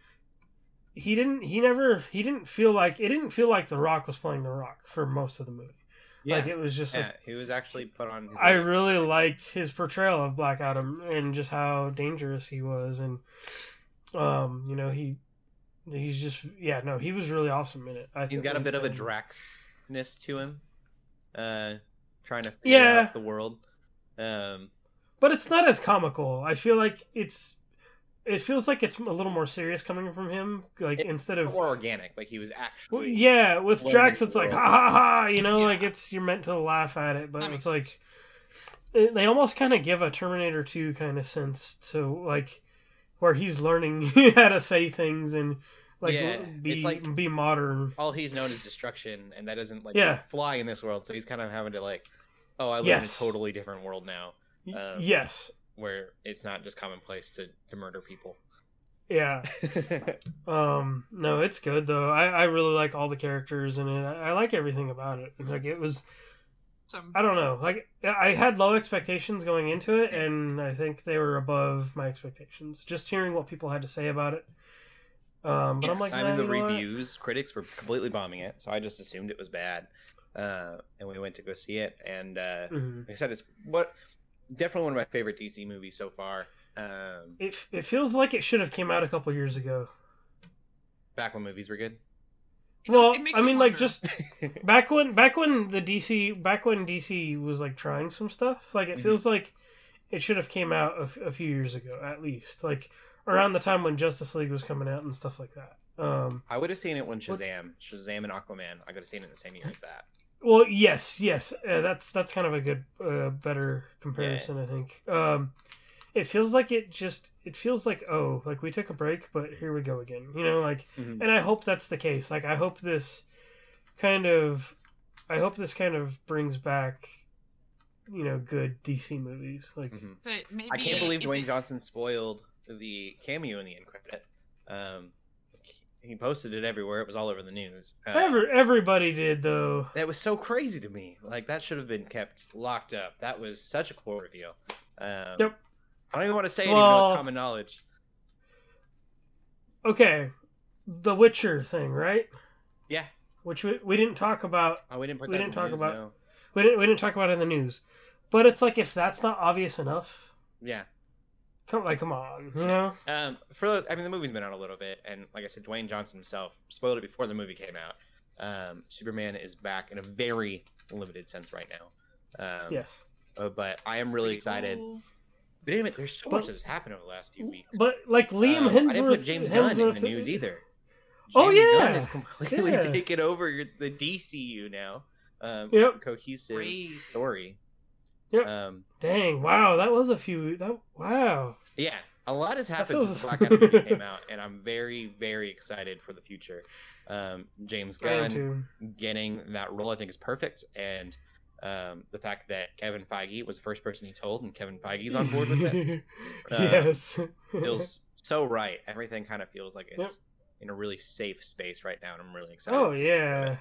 he didn't. He never. He didn't feel like it. Didn't feel like The Rock was playing The Rock for most of the movie. yeah, Like it was just. yeah, Like, he was actually put on. His I really liked his portrayal of Black Adam and just how dangerous he was, and um, you know, he he's just yeah, no, he was really awesome in it. I He's got a bit of a Draxness to him. Uh, trying to Yeah. out the world. Um, but it's not as comical. I feel like it's. It feels like it's a little more serious coming from him, like instead of more organic. Like he was Well, actually. yeah, with Drax, it's like ha ha ha, you know, Yeah. like it's you're meant to laugh at it, but That it's like it, they almost kind of give a Terminator Two kind of sense to like where he's learning how to say things and like Yeah, be it's like- be modern. all he's known is destruction, and that doesn't like Yeah. fly in this world. So he's kind of having to like, oh, I live Yes. in a totally different world now, um, yes, where it's not just commonplace to to murder people. yeah. Um, no, it's good though. I I really like all the characters in it. I, I like everything about it. Like it was. I don't know. Like I had low expectations going into it, and I think they were above my expectations. Just hearing what people had to say about it. Um, but I'm like, I nah, mean, the you know what? reviews, critics were completely bombing it, so I just assumed it was bad. Uh, and we went to go see it, and uh, Mhm. like I said, it's what definitely one of my favorite DC movies so far. Um, It it feels like it should have came out a couple years ago. back when movies were good. you know, Well, I you mean, like just back when back when the DC back when DC was like trying some stuff. Like it Mhm. feels like it should have came out a few years ago at least. Like around the time when Justice League was coming out and stuff like that. Um, I would have seen it when What- Shazam, Shazam and Aquaman. I could have seen it in the same year as that. Well, yes, yes, uh, that's that's kind of a good, uh, better comparison, I think. Um, it feels like it just it feels like oh, like we took a break, but here we go again. You know, like, Mhm. and I hope that's the case. Like, I hope this kind of, I hope this kind of brings back, you know, good DC movies. Like, Mhm. So maybe, I can't believe Dwayne it- Johnson spoiled the cameo in the end credit. Um, he posted it everywhere. It was all over the news. Uh, ever everybody did though. That was so crazy to me. Like that should have been kept locked up. That was such a cool reveal. Um, Yep. I don't even want to say it, even though it's common knowledge. Okay, The Witcher thing, right? Yeah. Which we, we didn't talk about Oh, we didn't put We that didn't in the talk news, about- no. We didn't we didn't talk about it in the news, but it's like if that's not obvious enough, Yeah. Come like come on, you know? Um, for the- I mean, the movie's been out a little bit, and like I said, Dwayne Johnson himself spoiled it before the movie came out. Um, Superman is back in a very limited sense right now. Um, yes, uh, but I am really excited. But anyway, there's so But- much that has happened over the last few weeks. but like Liam Um, Hemsworth, I didn't put James Gunn in the news either. Oh, James Gunn yeah. has completely Yeah. taken over the DCU now. Um, Yep. cohesive Crazy. story. Yep. Um, Dang, wow, that was a few. That wow. yeah, a lot has happened feels- since Black Adam movie came out, and I'm very, very excited for the future. Um, James Gunn getting that role, I think, is perfect, and um, the fact that Kevin Feige was the first person he told, and Kevin Feige's on board with it, Uh, yes. feels so right. Everything kind of feels like it's Yep. in a really safe space right now, and I'm really excited. oh yeah.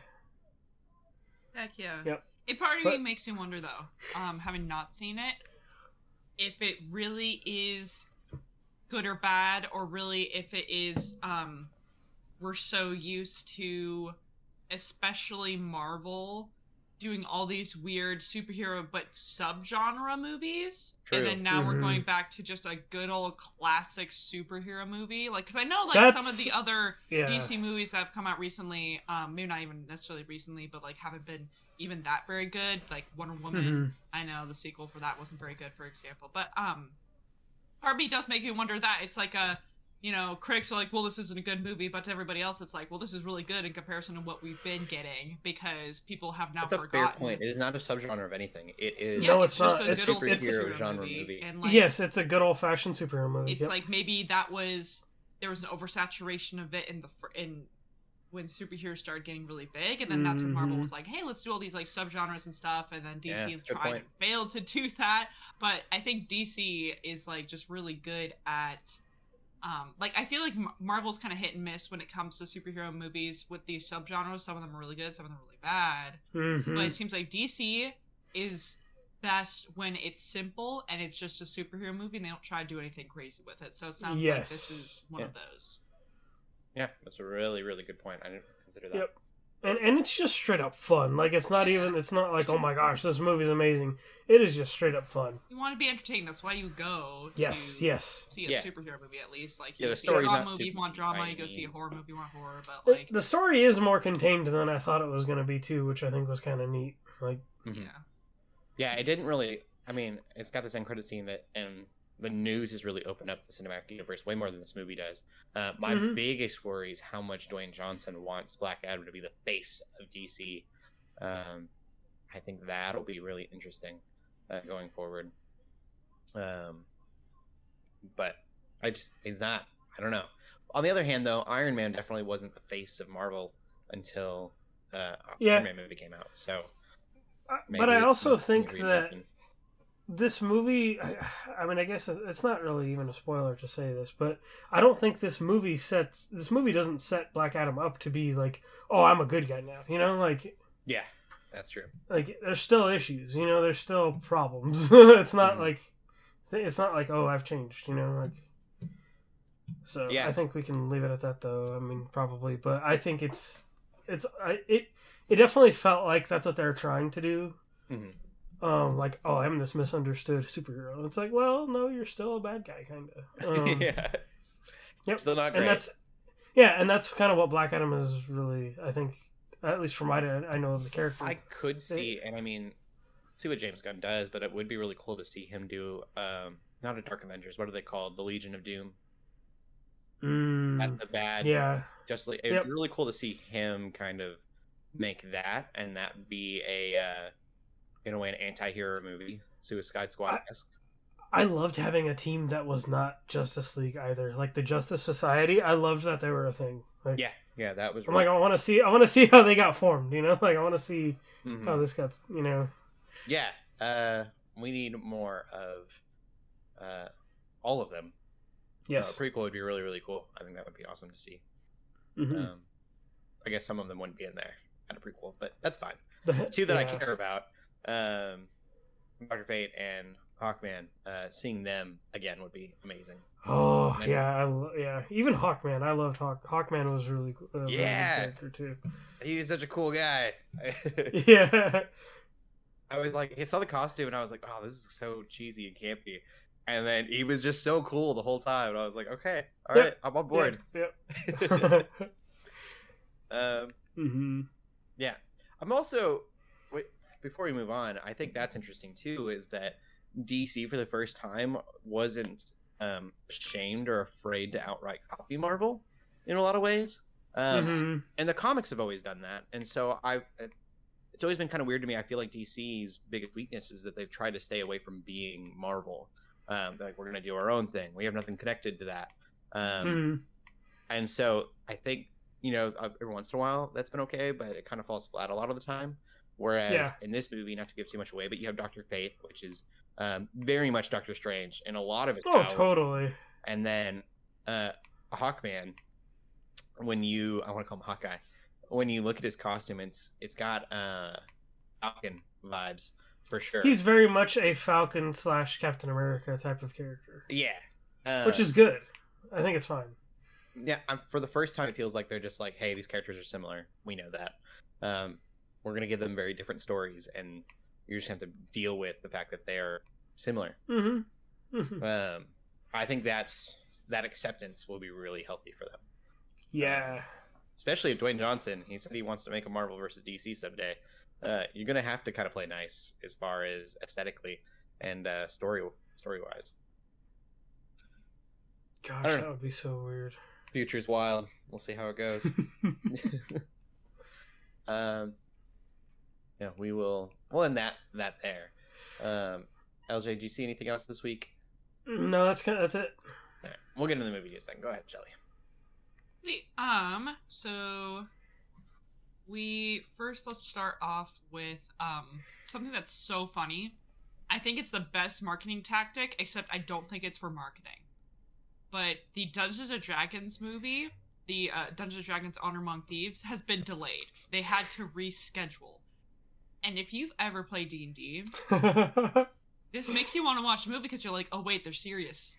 Heck yeah. Yep. A part of But- me makes me wonder though, um, having not seen it, if it really is good or bad, or really if it is um we're so used to especially Marvel doing all these weird superhero but subgenre movies True. and then now we're Mhm. going back to just a good old classic superhero movie like because i know like some of the other Yeah. DC movies that have come out recently, um, maybe not even necessarily recently, but like haven't been even that very good. Like Wonder Woman, Mhm. I know the sequel for that wasn't very good, for example. But um, part of does make me wonder that it's like a, you know, critics are like, well, this isn't a good movie, but to everybody else, it's like, well, this is really good in comparison to what we've been getting because people have now That's a forgotten. fair point. It is not a subgenre of anything. It is No, it's just not. a It's- good old it's- superhero genre movie. And like, yes, it's a good old fashioned superhero movie. it's Yep. like maybe that was there was an oversaturation of it in the in when superheroes started getting really big and then that's when marvel was like hey let's do all these like subgenres and stuff and then dc Yeah, has tried point. and failed to do that but i think dc is like just really good at um like i feel like marvel's kind of hit and miss when it comes to superhero movies with these subgenres some of them are really good some of them are really bad Mhm. but it seems like DC is best when it's simple and it's just a superhero movie and they don't try to do anything crazy with it. So it sounds like this is one Yeah. of those. Yeah, that's a really, really good point. I didn't consider that. Yep. and and it's just straight up fun. Like it's not even. It's not like oh my gosh, this movie's amazing. It is just straight up fun. You want to be entertained. That's why you go to Yes, yes. see a Yeah. superhero movie at least. Like Yeah, you the see a story's drama movie, you want drama. by You go see a horror movie, you want horror. But The- like, the story is more contained than I thought it was going to be too, which I think was kind of neat. Like Mhm. yeah, Yeah, it didn't really. I mean, it's got this end credit scene that, and the news has really opened up the cinematic universe way more than this movie does. Uh, my Mhm. biggest worry is how much Dwayne Johnson wants Black Adam to be the face of DC. Um, I think that'll be really interesting uh, going forward. Um, but I just he's not. I don't know. On the other hand, though, Iron Man definitely wasn't the face of Marvel until uh, Yeah. Iron Man movie came out. So, but I also think that. This movie I, mean i guess it's not really even a spoiler to say this but i don't think this movie sets this movie doesn't set black adam up to be like oh i'm a good guy now you know like Yeah, that's true. like there's still issues you know there's still problems it's not Mhm. like it's not like oh i've changed you know like so Yeah. i think we can leave it at that though i mean probably but i think it's it's I, it it definitely felt like that's what they're trying to do Mhm. Um like oh i'm this misunderstood superhero and it's like well no you're still a bad guy kind of um, yeah. Yep. Still not great. and that's yeah and that's kind of what black adam is really i think at least from my i know of the character I could see, and I mean, see what James Gunn does, but it would be really cool to see him do, um, not a Dark Avengers. What are they called? The Legion of Doom. Mm, At the bad. yeah Just like it'd Yep. be really cool to see him kind of make that, and that be a, uh, in a way, an anti-hero movie, Suicide Squad esque. I loved having a team that was not Justice League either. Like the Justice Society, I loved that they were a thing. Like, Yeah, yeah, that was. I'm like, I want to see, I want to see how they got formed. You know, like I want to see Mhm. how this got. You know, Yeah, uh, we need more of uh, all of them. yes. Prequel would be really, really cool. I think that would be awesome to see. Mhm. Um, I guess some of them wouldn't be in there at a prequel, but that's fine. The- Two that I care about, um, Doctor Fate and Hawkman. Uh, seeing them again would be amazing. Oh And- yeah, I, lo- yeah. Even Hawkman, I loved Hawk. Hawkman was really cool. Uh, Yeah. character too. He's such a cool guy. Yeah, I was like, I saw the costume and I was like, oh, this is so cheesy and campy. And then he was just so cool the whole time. And I was like, okay, all right, Yep. I'm on board. Yep. um, hmm Yeah. I'm also before we move on, I think that's interesting too is that DC for the first time wasn't um, ashamed or afraid to outright copy Marvel in a lot of ways. Um, hmm And the comics have always done that. And so I it's always been kind of weird to me. I feel like DC's biggest weakness is that they've tried to stay away from being Marvel. Um, like we're gonna do our own thing. We have nothing connected to that. Um, Mhm. and so I think you know uh, every once in a while that's been okay, but it kind of falls flat a lot of the time. Whereas Yeah. in this movie, not to give too much away, but you have Doctor Fate, which is um, very much Doctor Strange, and a lot of it. Oh, totally. And then uh, Hawkman, when you I want to call him Hawkeye, when you look at his costume, it's it's got uh, Falcon vibes for sure. He's very much a Falcon slash Captain America type of character, yeah, uh, which is good. I think it's fine. yeah. I'm, for the first time, it feels like they're just like, hey, these characters are similar. We know that. Um, we're gonna give them very different stories, and you just have to deal with the fact that they are similar. Mm-hmm. hmm Um, I think that's that acceptance will be really healthy for them. Yeah. especially if Dwayne Johnson, he said he wants to make a Marvel versus DC someday. Uh, you're gonna have to kind of play nice as far as aesthetically and uh, story story wise. Gosh, that know. would be so weird. Future's wild. We'll see how it goes. um, yeah, we will. We'll end that that there. Um, LJ, do you see anything else this week? no, that's kind of, that's it. All right, we'll get into the movie in a second. Go ahead, Shelly. Wait, um, so we first let's start off with um something that's so funny. I think it's the best marketing tactic, except I don't think it's for marketing. But the Dungeons and Dragons movie, the uh, Dungeons and Dragons Honor Among Thieves, has been delayed. They had to reschedule. And if you've ever played D and D, this makes you want to watch the movie because you're like, oh wait, they're serious.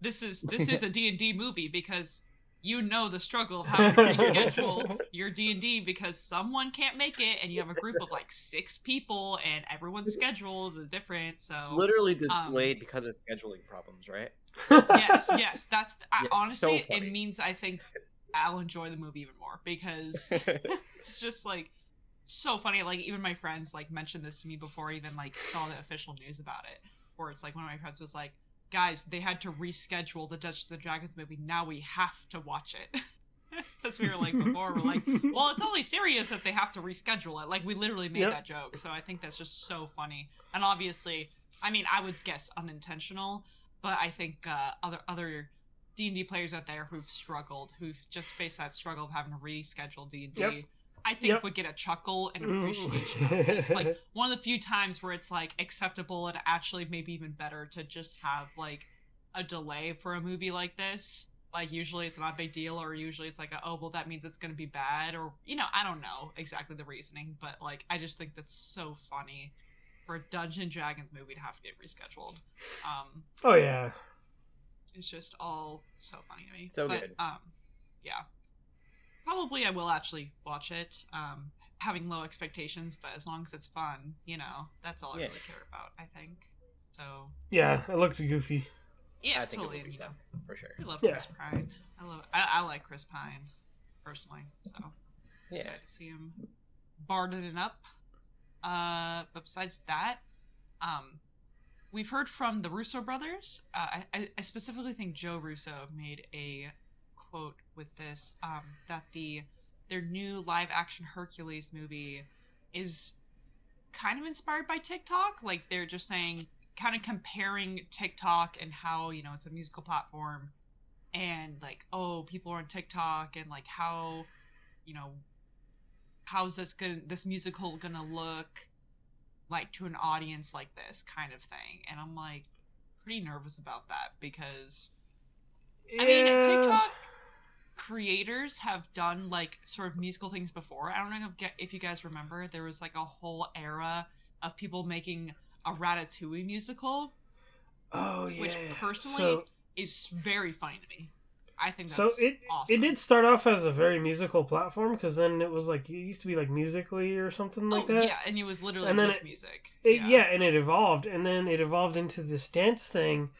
this is this is a D and D movie because you know the struggle of how to reschedule your D and D because someone can't make it, and you have a group of like six people, and everyone's schedules is different. So Literally Um, delayed because of scheduling problems, right? yes, yes, that's I, Yeah, honestly so it means I think I'll enjoy the movie even more because it's just like so funny. Like even my friends like mentioned this to me before I even like saw the official news about it. Or it's like one of my friends was like, "Guys, they had to reschedule the Dungeons and Dragons movie. Now we have to watch it." As we were like before, we're like, "Well, it's only serious if they have to reschedule it." Like we literally made Yep. that joke. So I think that's just so funny. And obviously, I mean, I would guess unintentional, but I think uh, other other D and D players out there who've struggled, who've just faced that struggle of having to reschedule D and. D, I think Yep. would get a chuckle and appreciation out of this. Like one of the few times where it's like acceptable and actually maybe even better to just have like a delay for a movie like this. Like usually it's not a big deal, or usually it's like, a, oh well, that means it's gonna be bad, or you know, I don't know exactly the reasoning, but like I just think that's so funny for a Dungeon Dragons movie to have to get rescheduled. Um, oh yeah. it's just all so funny to me. So but, good. Um, yeah. Probably I will actually watch it. Um, having low expectations, but as long as it's fun, you know, that's all I Yeah. really care about. I think. So Yeah, it looks goofy. yeah, I think totally. it will be you know, fun for sure. I love Yeah. Chris Pine. I love. I, I like Chris Pine personally. So Yeah. excited to see him barding it up. Uh, but besides that, um, we've heard from the Russo brothers. Uh, I, I, I specifically think Joe Russo made a quote with this um, that the their new live action Hercules movie is kind of inspired by TikTok. Like they're just saying, kind of comparing TikTok and how you know it's a musical platform, and like oh people are on TikTok and like how you know how's this gonna this musical gonna look like to an audience like this kind of thing and i'm like pretty nervous about that because i mean tiktok creators have done like sort of musical things before i don't know if, if you guys remember there was like a whole era of people making a ratatouille musical Oh yeah. which personally so, is very funny to me i think so it awesome it did start off as a very musical platform because then it was like it used to be like Musical.ly or something like oh, that. yeah and it was literally And then just it- music It, yeah. and it evolved, and then it evolved into this dance thing,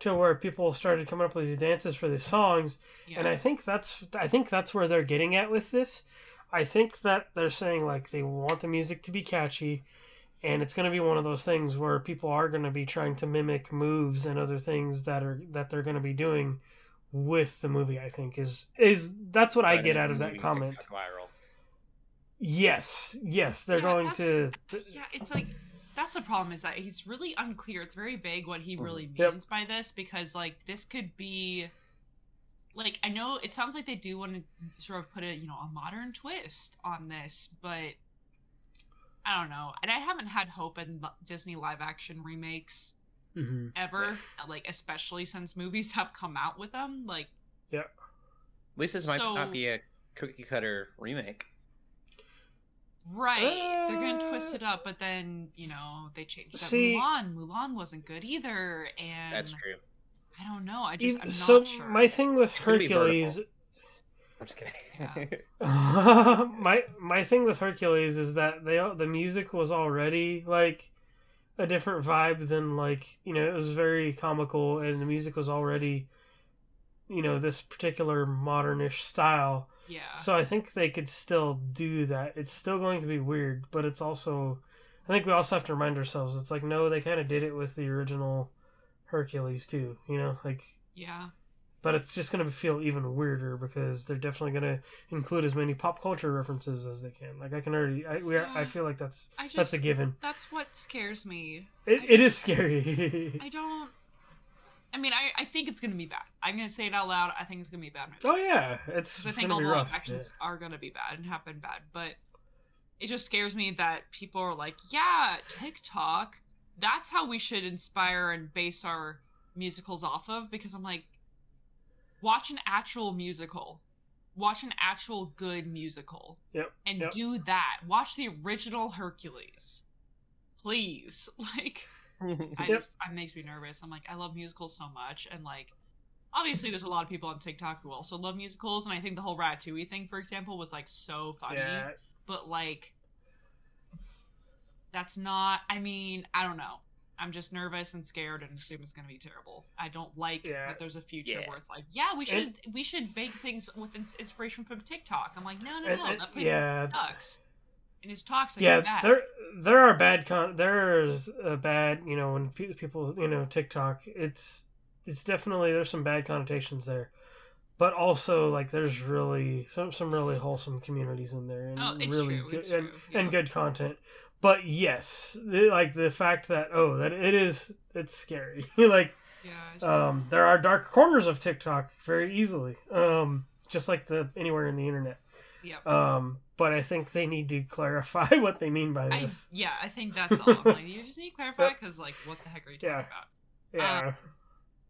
to where people started coming up with these dances for these songs, yeah. and I think that's I think that's where they're getting at with this. I think that they're saying like they want the music to be catchy, and it's going to be one of those things where people are going to be trying to mimic moves and other things that are that they're going to be doing with the movie. I think is is that's what I Trying get out of that comment. Viral. Yes, yes, they're Yeah, going to. yeah, it's like that's the problem is that he's really unclear. It's very vague what he really means Yep. by this because like this could be like I know it sounds like they do want to sort of put a you know a modern twist on this, but I don't know. And I haven't had hope in Disney live action remakes hmm ever, like especially since movies have come out with them. Like Yeah. At least this might not be a cookie cutter remake. Right, they're gonna Uh, twist it up, but then you know they changed up See- Mulan. Mulan wasn't good either, and That's true. I don't know. I just I'm not so sure. my thing with It's Hercules, I'm just kidding. Yeah. my my thing with Hercules is that they the music was already like a different vibe than like you know it was very comical and the music was already you know this particular modernish style. Yeah. So I think they could still do that. It's still going to be weird, but it's also I think we also have to remind ourselves it's like no, they kind of did it with the original Hercules too. You know, like Yeah. but it's just going to feel even weirder because they're definitely going to include as many pop culture references as they can. Like I can already, I we are, I feel like that's I just that's a given. that's what scares me. It, I it is scary. I don't. I mean, I, I think it's gonna be bad. I'm gonna say it out loud. I think it's gonna be bad movie. oh yeah, it's I think all the rough. live actions are gonna be bad and have been bad. But it just scares me that people are like, yeah, TikTok. That's how we should inspire and base our musicals off of. Because I'm like, watch an actual musical. Watch an actual good musical. Yep, And yep. do that. Watch the original Hercules. Please. Like I Yep. just it makes me nervous. I'm like, I love musicals so much, and like, obviously, there's a lot of people on TikTok who also love musicals, and I think the whole Ratatouille thing, for example, was like so funny. yeah, But like, that's not. I mean, I don't know. I'm just nervous and scared and assume it's gonna be terrible. I don't like Yeah. that there's a future Yeah. where it's like, yeah, we should And- we should make things with inspiration from TikTok. I'm like, no, no, And- no, and- that place yeah, sucks. And it's toxic. yeah. bad. There there are bad con. There's a bad. You know when pe- people you know TikTok. It's it's definitely there's some bad connotations there. But also, like, there's really some some really wholesome communities in there, and Oh, really true. good, and, true. and yeah. good content. But yes, like the fact that oh, that it is it's scary. like Yeah. um, there are dark corners of TikTok very easily, um, just like the anywhere in the internet. Yep. Um, but I think they need to clarify what they mean by I this. yeah, I think that's all. I'm like, you just need to clarify because like, what the heck are you talking Yeah. about? yeah,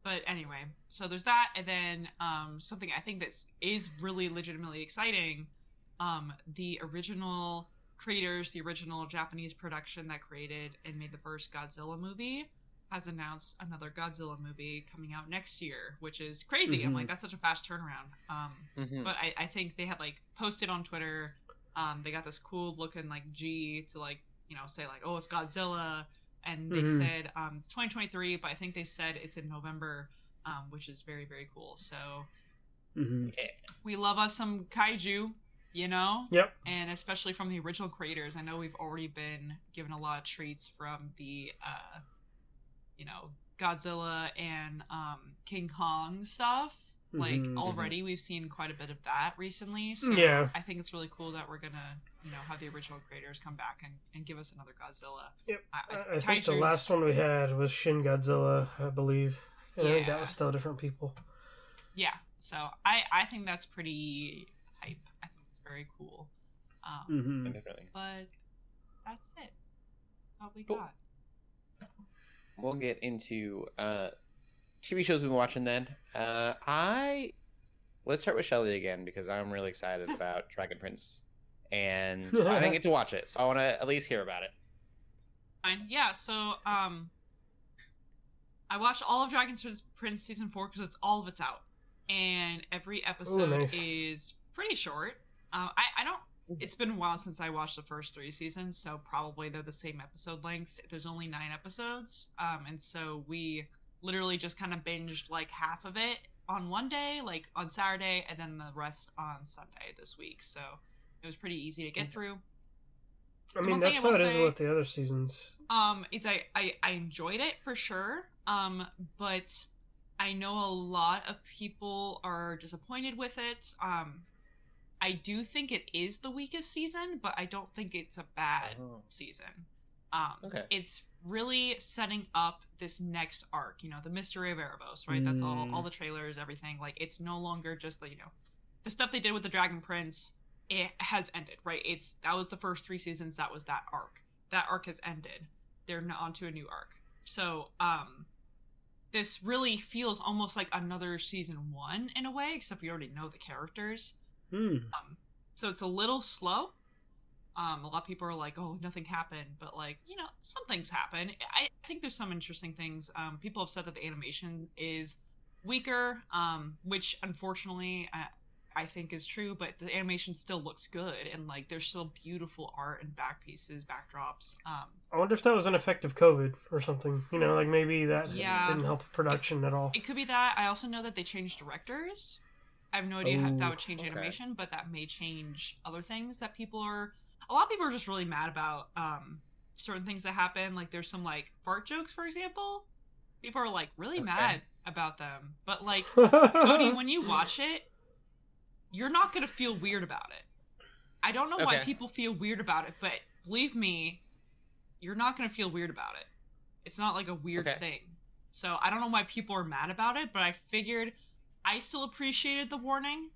But anyway, so there's that, and then um, something I think that is really legitimately exciting. Um, the original creators, the original Japanese production that created and made the first Godzilla movie, has announced another Godzilla movie coming out next year, which is crazy. I'm Mhm. like, that's such a fast turnaround. Um, Mhm. but I, I think they had like posted on Twitter. Um, they got this cool looking like G to like you know say like oh it's Godzilla, and they Mhm. said um, it's 2023, but I think they said it's in November, um, which is very very cool. So hmm we love us some kaiju, you know, yep, and especially from the original creators. I know we've already been given a lot of treats from the uh, you know Godzilla and um, King Kong stuff. Like Mhm. already, we've seen quite a bit of that recently. So Yeah. I think it's really cool that we're gonna, you know, have the original creators come back and, and give us another Godzilla. Yep. I, I, I think the last one we had was Shin Godzilla, I believe, and I think that was still different people. Yeah. So I I think that's pretty hype. I think it's very cool. Um, hmm Definitely. But that's it. That's all we Cool. got. We'll get into uh, TV shows we've been watching then. Uh, I let's start with Shelly again because I'm really excited about Dragon Prince, and I didn't get to watch it, so I want to at least hear about it. Fine. Yeah. So um, I watched all of Dragon Prince season four because it's all of it's out, and every episode nice. is pretty short. Uh, I I don't. It's been a while since I watched the first three seasons, so probably they're the same episode lengths. There's only nine episodes, um, and so we literally just kind of binged like half of it on one day, like on Saturday, and then the rest on Sunday this week. So it was pretty easy to get through. I mean, that's I how it is with the other seasons. Um, it's I, I I enjoyed it for sure. Um, but I know a lot of people are disappointed with it. Um, I do think it is the weakest season, but I don't think it's a bad Oh. season. Um, Okay. It's really setting up this next arc. You know, the mystery of Aaravos, right? That's all. Mm. All the trailers, everything. Like, it's no longer just the you know, the stuff they did with the Dragon Prince. It has ended, right? It's that was the first three seasons. That was that arc. That arc has ended. They're on to a new arc. So, um, this really feels almost like another season one in a way, except we already know the characters. Hmm. Um, so it's a little slow. Um, a lot of people are like, "Oh, nothing happened," but like, you know, some things happen. I think there's some interesting things. Um, people have said that the animation is weaker, um, which unfortunately I, I think is true. But the animation still looks good, and like, there's still beautiful art and back pieces, backdrops. Um, I wonder if that was an effect of COVID or something. You know, like maybe that Yeah. didn't help production at all. It could be that. I also know that they changed directors. I have no idea how that Oh, would change okay. animation, but that may change other things that people are. A lot of people are just really mad about um, certain things that happen. Like there's some like fart jokes, for example. People are like really Okay. mad about them, but like Cody, when you watch it, you're not gonna feel weird about it. I don't know why people feel weird about it, but believe me, you're not gonna feel weird about it. It's not like a weird Okay. thing. So I don't know why people are mad about it, but I figured I still appreciated the warning,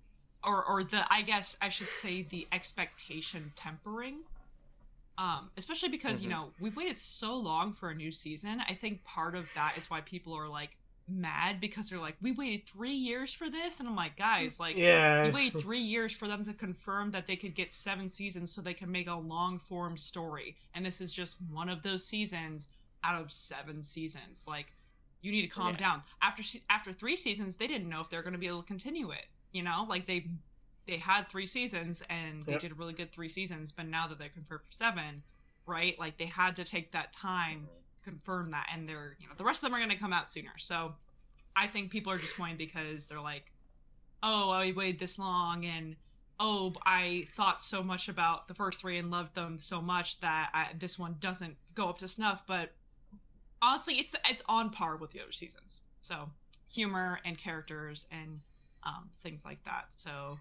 or or the I guess I should say the expectation tempering. Um, especially because you Mhm. know we've waited so long for a new season. I think part of that is why people are like mad because they're like, we waited three years for this, and I'm like, guys, like, yeah. we waited three years for them to confirm that they could get seven seasons so they can make a long form story, and this is just one of those seasons out of seven seasons. Like, you need to calm Yeah. down. After after three seasons, they didn't know if they're going to be able to continue it. You know, like they they had three seasons and they did a really good three seasons, but now that they're confirmed for seven, right? Like they had to take that time confirm that and they're you know the rest of them are going to come out sooner so i think people are disappointed because they're like oh i waited this long and oh i thought so much about the first three and loved them so much that I, this one doesn't go up to snuff but honestly it's it's on par with the other seasons so humor and characters and um, things like that so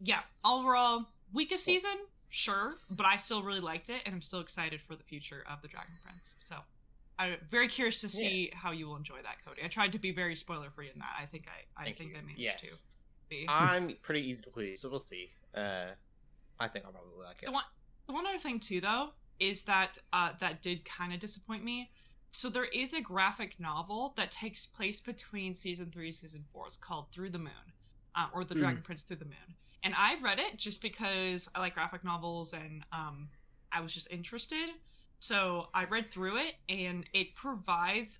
yeah overall weakest season sure but i still really liked it and i'm still excited for the future of the dragon prince so i'm very curious to see how you will enjoy that cody i tried to be very spoiler free in that i think i i Thank think you. i managed yes. to. I'm pretty easy to please, so we'll see. Uh, I think I'll probably like it. The one, the one other thing too, though, is that uh, that did kind of disappoint me. So there is a graphic novel that takes place between season three and season four. It's called Through the Moon, uh, or The. Dragon Prince Through the Moon. And I read it just because I like graphic novels and um, I was just interested. So I read through it, and it provides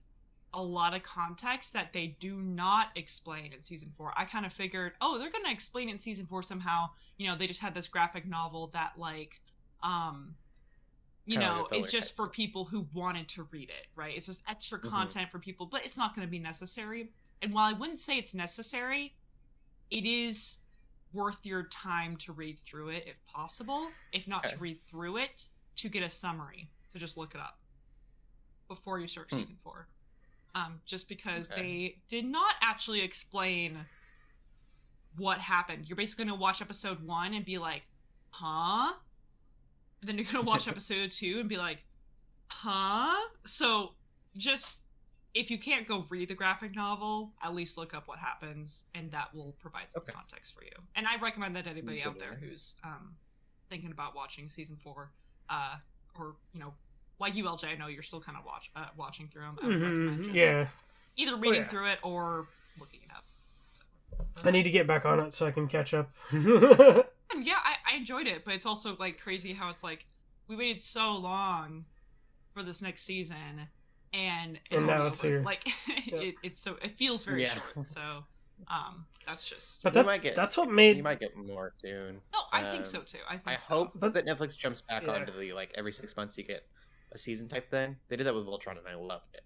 a lot of context that they do not explain in season four. I kind of figured, oh, they're gonna explain it in season four somehow. You know, they just had this graphic novel that like, um, you Kinda like know, a it's just for people who wanted to read it, right? It's just extra Mhm. content for people, but it's not going to be necessary. And while I wouldn't say it's necessary, it is worth your time to read through it if possible. If not to read through it, to get a summary, to just look it up before you start Hmm. season four. Um, just because Okay. they did not actually explain what happened. You're basically gonna watch episode one and be like, huh? And then you're gonna watch episode two and be like, huh? So just if you can't go read the graphic novel, at least look up what happens, and that will provide some Okay. context for you. And I recommend that anybody out there who's um, thinking about watching season four, uh, or you know, like you, LJ, I know you're still kind of watch uh, watching through them. I would recommend Mhm, just Yeah. either reading yeah. through it or looking it up. I need to get back on it so I can catch up. And yeah, I, I enjoyed it, but it's also like crazy how it's like we waited so long for this next season, and it's And now it's over. here. Like it, it's so it feels very Yeah. short. So um, that's just but that's might get- that's what made You might get more soon. no, I think so um, too. I think I so. hope But- that Netflix jumps back Yeah. onto the like every six months you get a season type thing. They did that with Voltron and I loved it.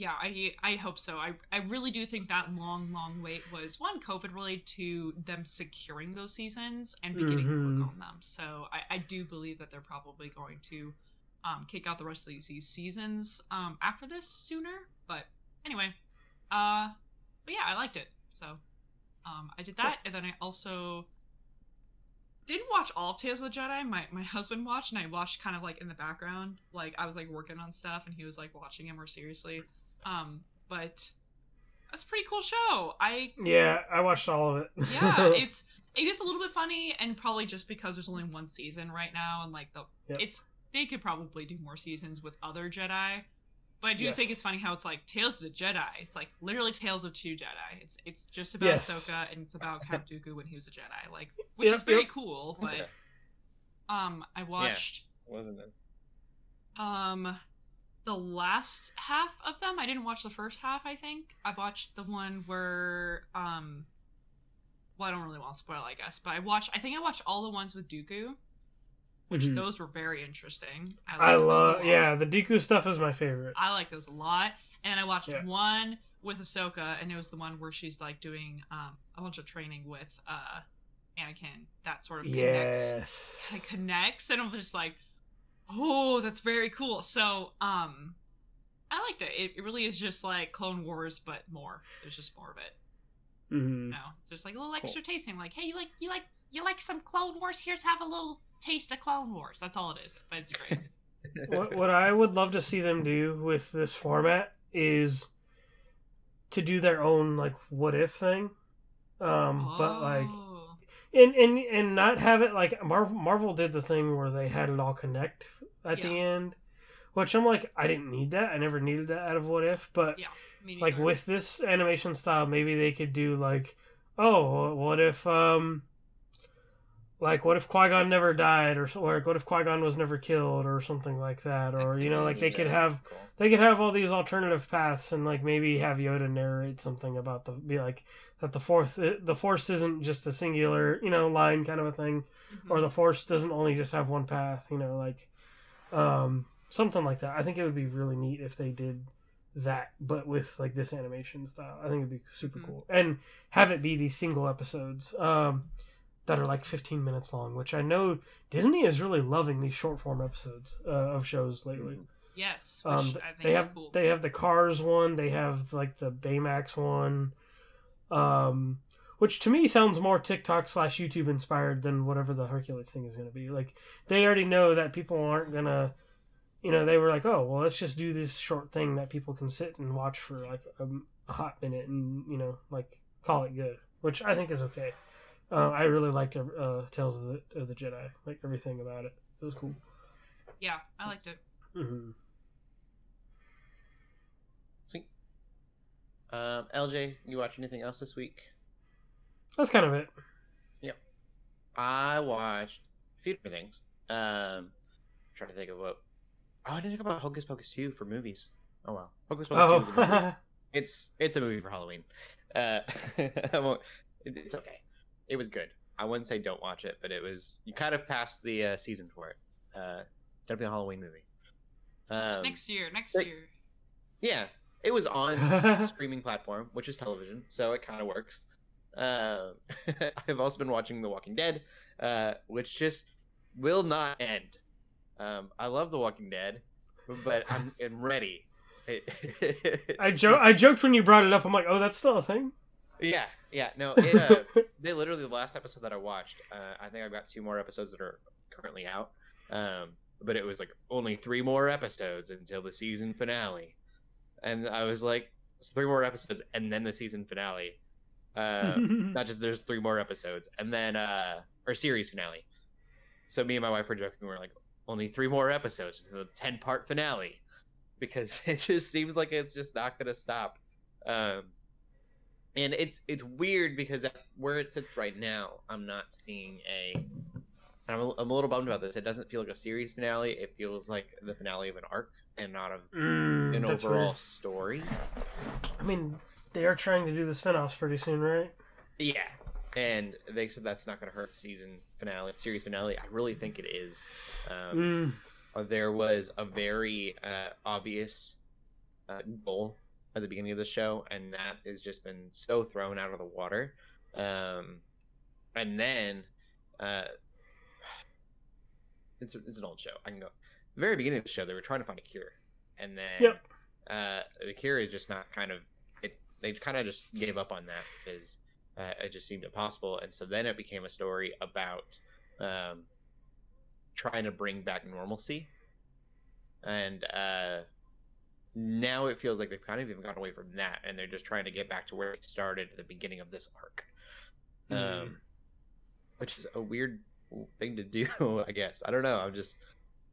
Yeah i i hope so i i really do think that long long wait was one covid related to them securing those seasons and beginning Mhm. work on them so i i do believe that they're probably going to um kick out the rest of these, these seasons um after this sooner but anyway uh but yeah i liked it so um i did that and then i also didn't watch all of Tales of the Jedi. My my husband watched, and I watched kind of like in the background. Like I was like working on stuff, and he was like watching it more seriously. Um, but that's a pretty cool show. I Yeah, I watched all of it. yeah, it's it is a little bit funny, and probably just because there's only one season right now, and like the Yep. it's they could probably do more seasons with other Jedi. But I do Yes. think it's funny how it's like Tales of the Jedi. It's like literally Tales of two Jedi. It's it's just about Yes. Ahsoka and it's about Count Dooku when he was a Jedi. Like, which Yep, is very yep. cool. But Okay. um, I watched Wasn't it? um the last half of them. I didn't watch the first half. I think I watched the one where um. Well, I don't really want to spoil, I guess, but I watched. I think I watched all the ones with Dooku, which Mhm. those were very interesting. I a love yeah, the Dooku stuff is my favorite. I like those a lot. And I watched Yeah. one with Ahsoka, and it was the one where she's like doing um, a bunch of training with uh, Anakin. That sort of connects, Yes. of connects, and I'm just like, oh, that's very cool. So, um, I liked it. It, it really is just like Clone Wars, but more. There's just more of it. hmm No, it's just like a little extra tasting. Like, hey, you like you like you like some Clone Wars? Here's have a little taste of Clone Wars. That's all it is, but it's great. what what I would love to see them do with this format is to do their own like what if thing. Um, but like Oh. and and and not have it like Marvel Marvel did the thing where they had it all connect at the end, which I'm like I didn't need that. I never needed that out of what if, but Yeah. Like with this animation style, maybe they could do like, oh, what if um, like what if Qui Gon never died, or so- or what if Qui Gon was never killed, or something like that, or you know, like they could have they could have all these alternative paths and like maybe have Yoda narrate something about the be like that the fourth the force isn't just a singular you know line kind of a thing Mhm. or the force doesn't only just have one path you know like um something like that i think it would be really neat if they did that but with like this animation style i think it'd be super Mhm. cool and have it be these single episodes um that are like 15 minutes long which i know disney is really loving these short form episodes uh, of shows lately Yes, which um, I think they have cool. they have the Cars one. They have like the Baymax one, um, which to me sounds more TikTok slash YouTube inspired than whatever the Hercules thing is going to be. Like they already know that people aren't gonna, you know, they were like, oh well, let's just do this short thing that people can sit and watch for like a, a hot minute and you know like call it good, which I think is okay. Uh, I really liked uh, Tales of the, of the Jedi, like everything about it. It was cool. yeah, I liked it. Mm-hmm. Sweet. Um, LJ, you watch anything else this week? That's kind of it. Yep. I watched a few different things. Um, trying to think of what. Oh, I didn't think about Hocus Pocus 2 for movies. Oh well, Hocus Pocus 2 is a movie. Oh, It's it's a movie for Halloween. Uh, I won't- it- it's okay. It was good. I wouldn't say don't watch it, but it was you kind of passed the uh, season for it. Uh, definitely a Halloween movie. Um, next year, next like- year. yeah, it was on a streaming platform, which is television, so it kind of works. Um, I've also been watching The Walking Dead, uh, which just will not end. Um, I love The Walking Dead, but I'm, I'm ready. It, I jo- just- I joked when you brought it up. I'm like, oh, that's still a thing. yeah, yeah. No, it, uh, they literally the last episode that I watched. Uh, I think I've got two more episodes that are currently out. Um, but it was like only three more episodes until the season finale, and I was like, so three more episodes and then the season finale. Uh, not just there's three more episodes and then uh, or series finale. So me and my wife were joking. We are like, only three more episodes to the ten part finale, because it just seems like it's just not gonna stop. Um, and it's it's weird because where it sits right now, I'm not seeing a. I'm a, I'm a little bummed about this. It doesn't feel like a series finale. It feels like the finale of an arc and not of Mm, an overall weird. story. I mean, they are trying to do the spin-offs pretty soon, right? Yeah, and they said that's not going to hurt the season finale, series finale. I really think it is. Um, Mm, uh, there was a very uh, obvious uh, goal at the beginning of the show, and that has just been so thrown out of the water. Um, and then uh, it's, it's an old show. I can go. The very beginning of the show, they were trying to find a cure, and then Yep. uh, the cure is just not kind of. They kind of just gave up on that because uh, it just seemed impossible, and so then it became a story about um, trying to bring back normalcy, and uh, now it feels like they've kind of even gone away from that, and they're just trying to get back to where it started at the beginning of this arc, Hmm. um, which is a weird thing to do. I guess I don't know. I'm just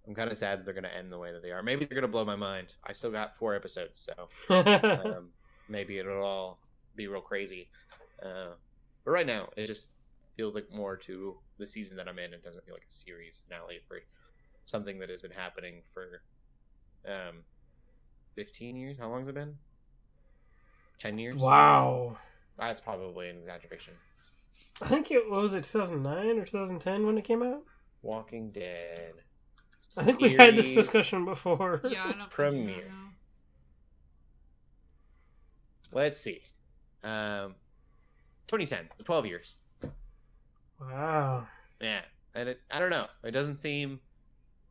I'm kind of sad that they're going to end the way that they are. Maybe they're going to blow my mind. I still got four episodes, so um, maybe it'll all be real crazy. Uh, but right now, it just feels like more to the season that I'm in. It doesn't feel like a series finale for something that has been happening for um, 15 years. How long has it been? 10 years? wow. That's probably an exaggeration. I think it what was it 2009 or 2010 when it came out. Walking Dead. I think we had this discussion before. Yeah, I don't Premiere. I don't know. Let's see. Um, 2010, 12 years. Wow. Yeah, and it, I don't know. It doesn't seem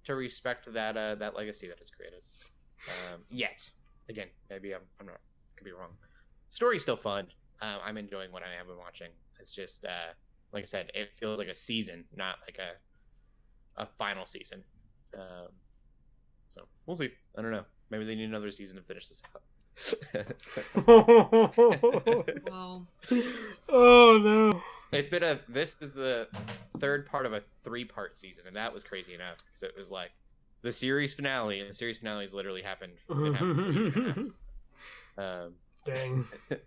to respect that uh, that legacy that it's created um, yet. Again, maybe I'm I'm not could be wrong. Story's still fun. Um, I'm enjoying what I have been watching. It's just uh, like I said, it feels like a season, not like a a final season. Um, so we'll see. I don't know. Maybe they need another season to finish this out. Well, oh no. It's been a. This is the third part of a three-part season, and that was crazy enough because it was like the series finale, and the series finale has literally happened. Been happening for a year and a half. Um, Dang.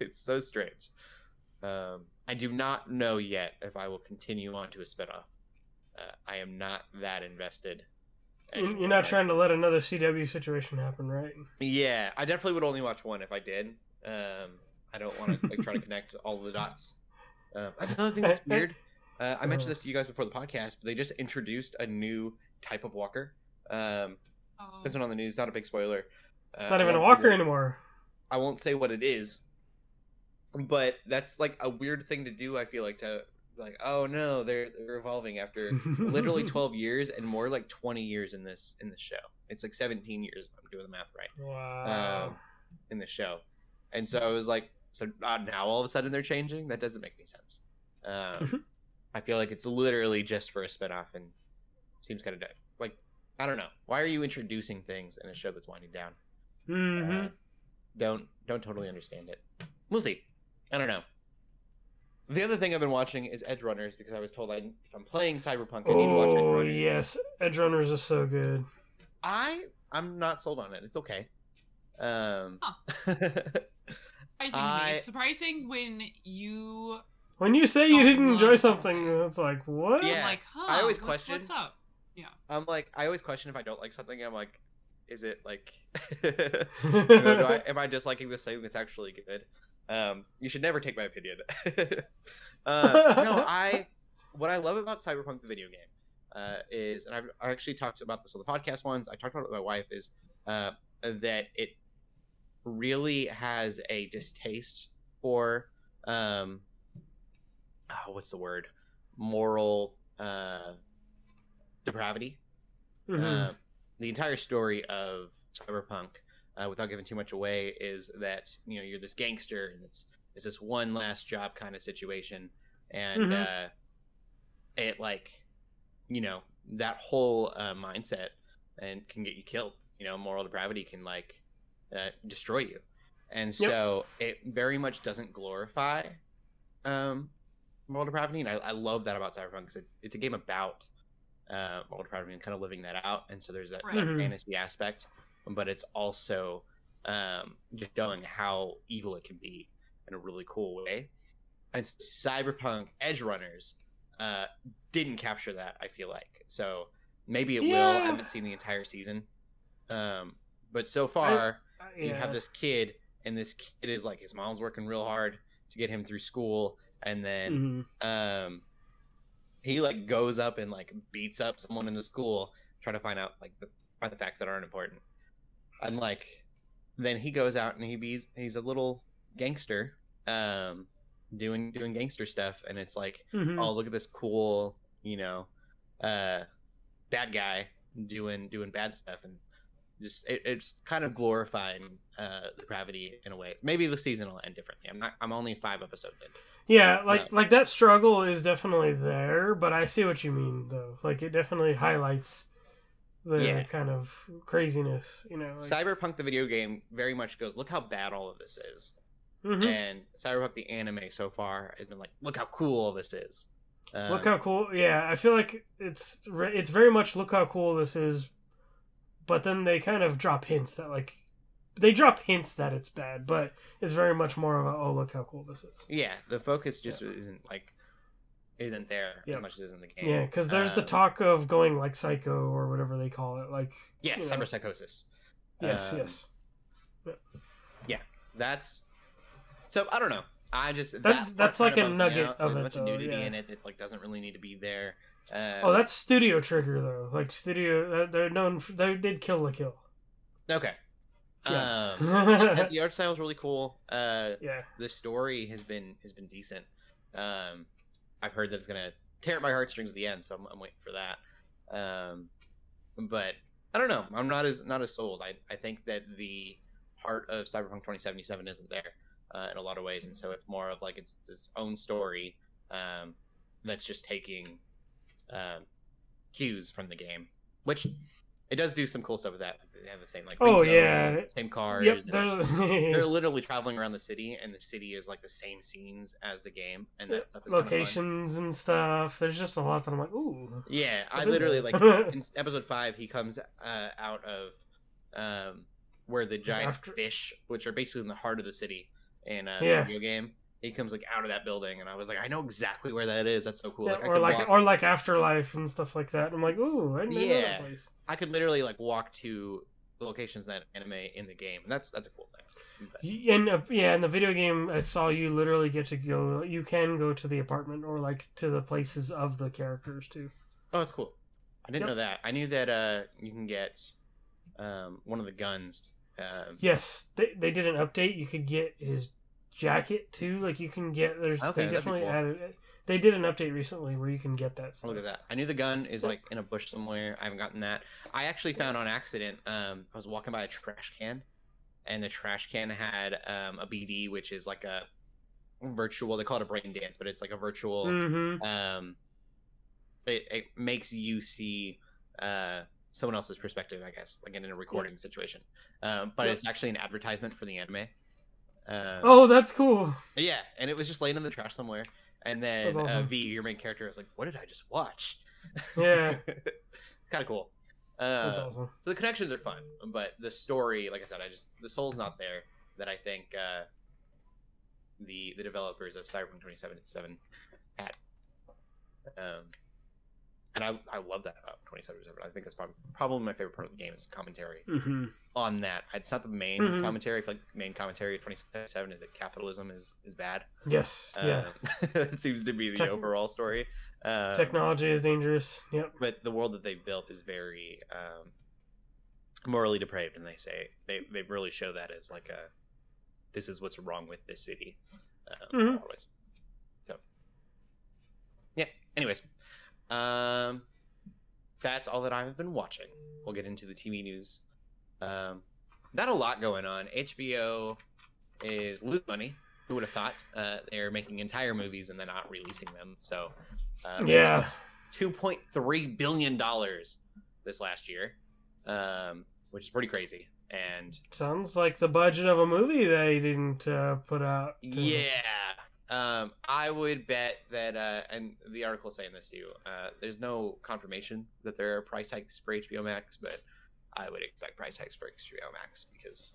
it's so strange. Um, I do not know yet if I will continue on to a spinoff. Uh, I am not that invested. You- You're not trying to let another CW situation happen, right? Yeah, I definitely would only watch one if I did. Um, I don't want to like try to connect all the dots. Um, that's another thing that's weird. Uh, I mentioned this to you guys before the podcast, but they just introduced a new type of walker. Um, oh, this one on the news, not a big spoiler. It's Uh, not even a walker what- anymore. I won't say what it is, but that's like a weird thing to do. I feel like to like, oh no, they're they're evolving after literally 12 years and more like 20 years in this in the show. It's like 17 years if I'm doing the math right Wow. um, in the show, and so I was like, so uh, now all of a sudden they're changing. That doesn't make any sense. Um, I feel like it's literally just for a spinoff and it seems kind of dead. Like I don't know. Why are you introducing things in a show that's winding down? mm-hmm. Uh, don't don't totally understand it. We'll see. I don't know. The other thing I've been watching is Edgerunners because I was told I, if I'm playing Cyberpunk, I need to watch Edge Oh Runners. yes, Edgerunners is so good. I I'm not sold on it. It's okay. Um, surprising, I- it's surprising when you When you say you Oh, didn't enjoy love something, something. it's like what? Yeah, like, huh? I always what- question- What's up? Yeah. I'm like I always question if I don't like something. I'm like, is it like, Hmm. do I, am I disliking this thing that's actually good? Um, you should never take my opinion. uh, no, I what I love about Cyberpunk the video game uh, is, and I've I actually talked about this on the podcast once. I talked about it with my wife is uh, that it really has a distaste for um, oh, what's the word moral uh, depravity. Mhm. Uh, the entire story of Cyberpunk, uh, without giving too much away, is that you know you're this gangster and it's it's this one last job kind of situation, and Mhm. uh, it like you know that whole uh, mindset and can get you killed. You know, moral depravity can like uh, destroy you, and so it very much doesn't glorify um, moral depravity, and I, I love that about Cyberpunk because it's it's a game about uh, moral depravity and kind of living that out, and so there's that, that Right. Mhm. fantasy aspect, but it's also um, just showing how evil it can be in a really cool way. And Cyberpunk Edgerunners uh, didn't capture that. I feel like so maybe it will. I haven't seen the entire season, um, but so far you have this kid, and this kid is like his mom's working real hard to get him through school, and then Mhm. um, he like goes up and like beats up someone in the school, trying to find out like the find the facts that aren't important, and like then he goes out and he be he's a little gangster, um, doing doing gangster stuff, and it's like Mhm. oh look at this cool you know uh bad guy doing doing bad stuff and just it, it's kind of glorifying uh, the gravity in a way. Maybe the season will end differently. I'm not. I'm only five episodes in. Yeah, like Yeah. like that struggle is definitely there, but I see what you mean though. Like it definitely highlights the Yeah. kind of craziness, you know. Like, Cyberpunk the video game very much goes. Look how bad all of this is. Mhm. And Cyberpunk the anime so far has been like, look how cool all this is. Um, Look how cool! Yeah, I feel like it's re- it's very much look how cool this is, but then they kind of drop hints that like they drop hints that it's bad, but it's very much more of a oh look how cool this is. yeah, the focus just isn't like isn't there Yeah. as much as it is in the game. Yeah, because there's the Um, talk of going like psycho or whatever they call it. Like Yeah, you know. cyberpsychosis. yes, Um, yes, That's so I don't know. I just that, That- that's like a nugget out. of There's a it, bunch of nudity yeah. in it that like doesn't really need to be there. Uh, oh, that's Studio Trigger though. Like Studio, they're- known. For, they did Kill la Kill. okay. Yeah. Um, like I said, the art style is really cool. Uh, Yeah, the story has been has been decent. Um, I've heard that it's gonna tear at my heartstrings at the end, so I'm, I'm waiting for that. Um, but I don't know. I'm not as not as sold. I I think that the heart of Cyberpunk 2077 isn't there uh, in a lot of ways, and so it's more of like it's, it's its own story um, that's just taking um, cues from the game, which it does do some cool stuff with that. They have the same like Oh, yeah. same cars. yep. they're- they're literally traveling around the city, and the city is like the same scenes as the game, and that stuff is locations and stuff. There's just a lot that I'm like, ooh. Yeah, I literally like in episode five, he comes uh, out of um, where the giant After- fish, which are basically in the heart of the city in a Yeah. video game, he comes like out of that building, and I was like, I know exactly where that is. That's so cool. Yeah, like, or like walk, or like Afterlife and stuff like that. I'm like, ooh, I know Yeah. that place. I could literally like walk to the locations in that anime in the game, and that's that's a cool thing. But- In uh, yeah, in the video game, I saw you literally get to go. You can go to the apartment or like to the places of the characters too. Oh, that's cool. I didn't Yep. know that. I knew that uh, you can get um, one of the guns. Um, Yes, they they did an update. You could get his jacket too. Like you can get there's Okay, they definitely cool. added. They did an update recently where you can get that. Stuff. look at that. I knew the gun is like in a bush somewhere. I haven't gotten that. I actually found on accident. Um, I was walking by a trash can, and the trash can had um, a BD, which is like a virtual. They call it a brain dance, but it's like a virtual. Mm-hmm. Um, it, it makes you see uh, someone else's perspective, I guess, like in a recording situation. Um, but Yep. it's actually an advertisement for the anime. Um, Oh, that's cool. yeah, and it was just laying in the trash somewhere. And then That's uh. V, your main character, was like, "What did I just watch?" Yeah. it's kind of cool. Uh, awesome. So the connections are fun, but the story, like I said, I just the soul's not there. That I think uh, the the developers of Cyberpunk 2077 had. Um, and I I love that about 2077. I think that's probably probably my favorite part of the game is commentary hmm on that. It's not the main Mhm. commentary. I feel like the main commentary of 2077 is that capitalism is is bad. Yes. yeah. Um, that seems to be the overall story. Um, Technology is dangerous. Yep. but the world that they built is very um, morally depraved, and they say they they really show that as like a this is what's wrong with this city. Um, Mhm. always. So yeah. Anyways, um, that's all that I've been watching. We'll get into the TV news. Um, not a lot going on. HBO is losing money. Who would have thought? Uh, they're making entire movies and they're not releasing them. So uh, Yeah. two point three billion dollars this last year, um, which is pretty crazy. And Sounds like the budget of a movie they didn't uh, put out. to- yeah, um, I would bet that, uh, and the article saying this too. Uh, there's no confirmation that there are price hikes for HBO Max, but I would expect price hikes for HBO Max because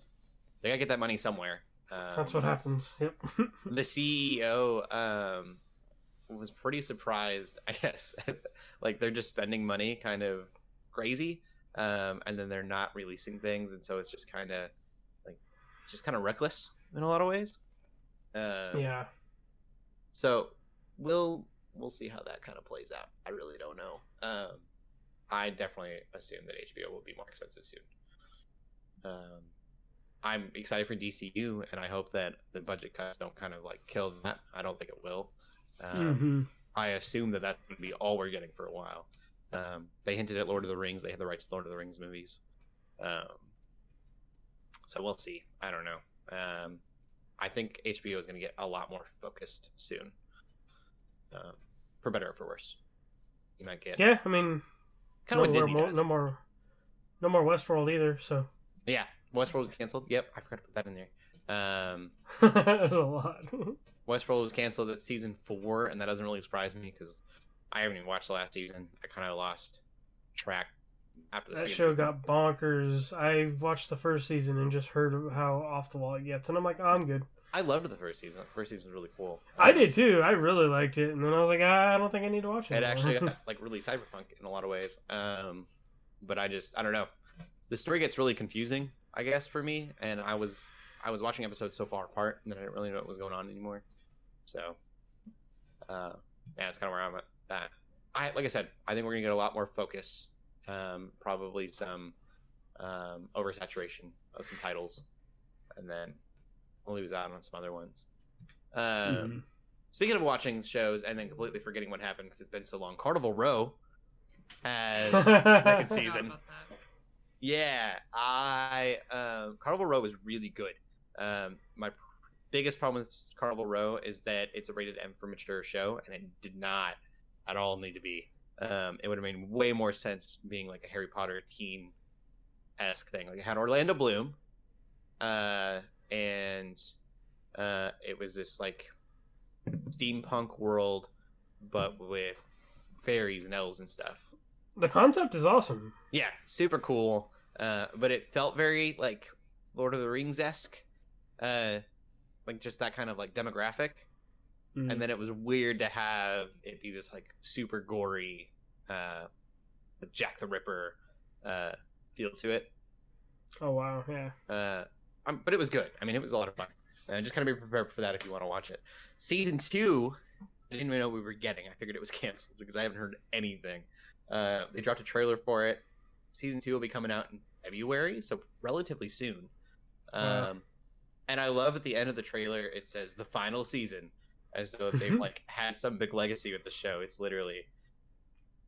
they gotta get that money somewhere. Um, That's what happens. Yep. the CEO um, was pretty surprised, I guess. like they're just spending money kind of crazy, um, and then they're not releasing things, and so it's just kind of like just kind of reckless in a lot of ways. Um, yeah. So we'll we'll see how that kind of plays out. I really don't know. Um, I definitely assume that HBO will be more expensive soon. Um, I'm excited for DCU, and I hope that the budget cuts don't kind of like kill that. I don't think it will. Um, hmm I assume that that's going to be all we're getting for a while. Um, they hinted at Lord of the Rings. They had the rights to Lord of the Rings movies. Um, So we'll see. I don't know. Um, I think HBO is going to get a lot more focused soon, uh, for better or for worse. You might get Yeah, I mean, kind of no, what Disney more, does. no more, no more Westworld either. So Yeah, Westworld was canceled. Yep, I forgot to put that in there. Um, that's a lot. Westworld was canceled at season four, and that doesn't really surprise me because I haven't even watched the last season. I kind of lost track after the that second show got bonkers. I watched the first season and just heard how off the wall it gets, and I'm like, oh, I'm good. I loved the first season. The first season was really cool. I Um, did too. I really liked it, and then I was like, ah, I don't think I need to watch it. It anymore. actually got, like really cyberpunk in a lot of ways. Um, but I just I don't know. The story gets really confusing, I guess, for me. And I was I was watching episodes so far apart, and then I didn't really know what was going on anymore. So, uh, yeah, that's kind of where I'm at. That I like I said, I think we're gonna get a lot more focus. Um, probably some um, oversaturation of some titles, and then we'll lose out on some other ones. Um, Mhm. Speaking of watching shows and then completely forgetting what happened because it's been so long, Carnival Row has second Forgot season. Yeah, I um, Carnival Row is really good. Um, my pr- biggest problem with Carnival Row is that it's a rated M for mature show, and it did not at all need to be. Um, it would have made way more sense being like a Harry Potter teen esque thing. Like it had Orlando Bloom, uh, and uh, it was this like steampunk world, but with fairies and elves and stuff. The concept is awesome. Yeah, super cool. Uh, but it felt very like Lord of the Rings esque, uh, like just that kind of like demographic. Mm. And then it was weird to have it be this like super gory, uh, Jack the Ripper, uh, feel to it. oh wow, yeah. Uh, um, but it was good. I mean, it was a lot of fun. And just kind of be prepared for that if you want to watch it. Season two, I didn't even know we were getting. I figured it was canceled because I haven't heard anything. Uh, they dropped a trailer for it. Season two will be coming out in February, so relatively soon. Um, Wow. and I love at the end of the trailer it says the final season, as though they've like had some big legacy with the show. It's literally.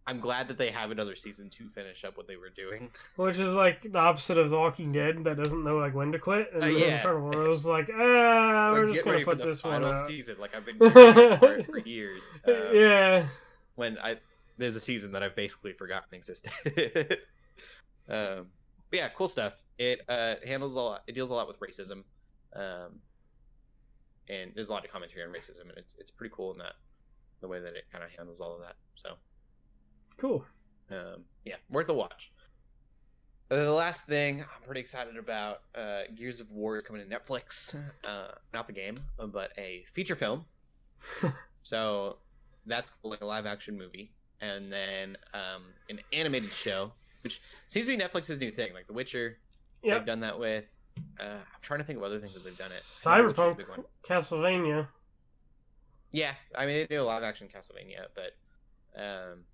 I'm glad that they have another season to finish up what they were doing. Which is like the opposite of The Walking Dead that doesn't know like when to quit. And Uh, yeah. Carnival Row's like, ah, we're just gonna put this one final out. season. Like I've been for years. Um, yeah. When I there's a season that I've basically forgotten existed. um, but yeah, cool stuff. It uh, handles a lot. It deals a lot with racism, um, and there's a lot of commentary on racism, and it's it's pretty cool in that the way that it kind of handles all of that. So Cool. um, yeah, worth a watch. Uh, the last thing I'm pretty excited about, uh, Gears of War is coming to Netflix. Uh, not the game, but a feature film. so that's like a live action movie, and then um, an animated show, which seems to be Netflix's new thing. Like The Witcher, Yep. they've done that with. Uh, I'm trying to think of other things that they've done it. I know Witcher's a Cyberpunk. Castlevania. Yeah, I mean they do a live action Castlevania, but um,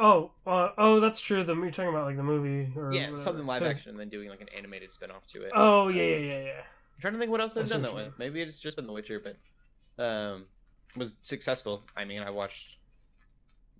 Oh, uh, oh, that's true. The you're talking about like the movie or yeah, whatever. something live action, and then doing like an animated spin off to it. Oh yeah, Um, yeah, yeah, yeah. I'm trying to think what else they've That's done that with. Maybe it's just been The Witcher, but um, was successful. I mean, I watched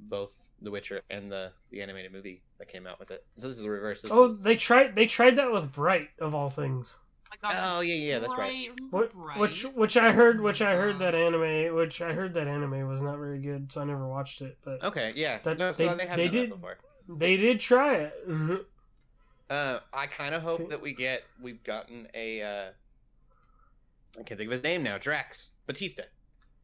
both The Witcher and the the animated movie that came out with it. So this is the reverse. This Oh, is- they tried. They tried that with Bright of all things. Oh oh yeah, yeah, that's right. Remember What, which which I heard which I heard that anime which I heard that anime was not very good, so I never watched it. But Okay, yeah. That- no, so they- they, they, have they done that did- before. they did try it. Uh, I kind of hope that we get we've gotten a. Uh, I can't think of his name now. Drax Batista.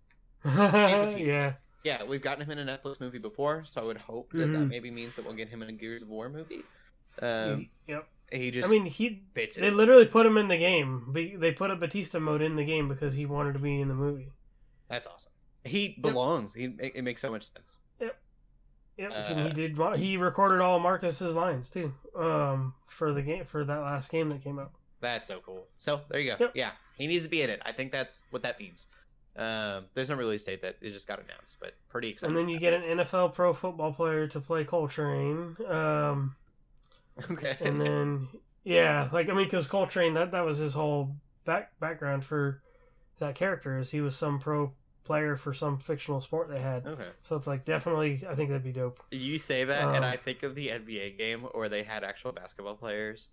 Batista. yeah, Yeah, we've gotten him in a Netflix movie before, so I would hope that that Mhm. maybe means that we'll get him in a Gears of War movie. Um, yep. He just I mean, he fits they it. literally put him in the game. They put a Batista mode in the game because he wanted to be in the movie. That's awesome. He belongs. He it, it makes so much sense. Yep, Uh, and he did. He recorded all Marcus's lines too. Um, for the game for that last game that came out. That's so cool. So there you go. Yep. Yeah, he needs to be in it. I think that's what that means. Um, there's no release date that it just got announced, but pretty exciting. And then you get an NFL pro football player to play Cole Train. Um, okay. and then yeah, like I mean, because Cole Train that that was his whole back background for that character is he was some pro player for some fictional sport they had. okay. So it's like definitely, I think that'd be dope. You say that, and Um, I think of the NBA game where they had actual basketball players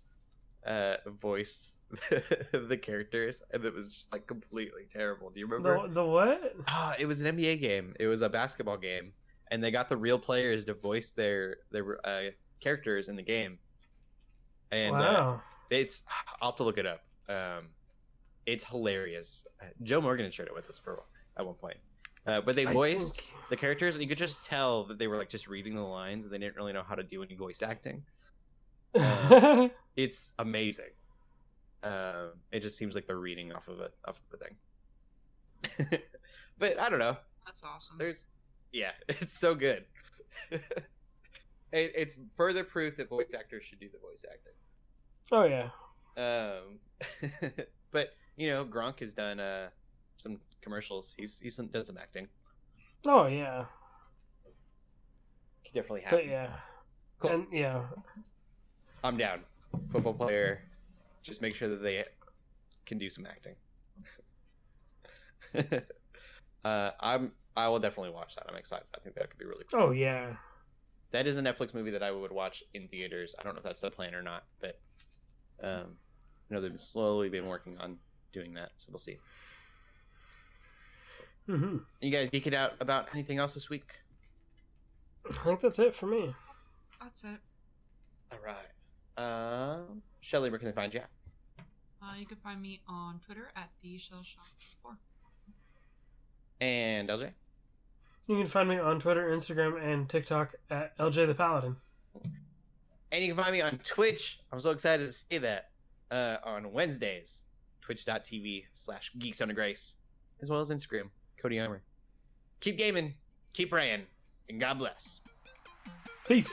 uh, voice the characters, and it was just like completely terrible. Do you remember? The, the what? Ah, it was an NBA game. It was a basketball game, and they got the real players to voice their their uh, characters in the game. And uh, wow. it's I'll have to look it up. Um, it's hilarious. Uh, Joe Morgan shared it with us for at one point. Uh, but they voiced think- the characters, and you could just tell that they were like just reading the lines, and they didn't really know how to do any voice acting. It's amazing. Um, it just seems like they're reading off of a off of a thing. but I don't know. That's awesome. There's, yeah, it's so good. It, it's further proof that voice actors should do the voice acting. oh yeah. Um, but you know, Gronk has done uh some commercials. He's he's done some acting. Oh yeah. He definitely has. But yeah. Cool. And yeah. I'm down. Football player. Just make sure that they can do some acting. uh, I'm. I will definitely watch that. I'm excited. I think that could be really cool. Oh yeah. That is a Netflix movie that I would watch in theaters. I don't know if that's the plan or not, but um, I know they've slowly been working on doing that, so we'll see. hmm You guys geek it out about anything else this week? I think that's it for me. That's it. All right. Um, Shelly, where can they find you? Uh, you can find me on Twitter at the Shell Shop Four. And LJ. You can find me on Twitter, Instagram, and TikTok at LJ the Paladin. And you can find me on Twitch. I'm so excited to say that. Uh, on Wednesdays, twitch.tv slash geeks under grace, as well as Instagram, Cody Armor. Keep gaming, keep praying, and God bless. Peace.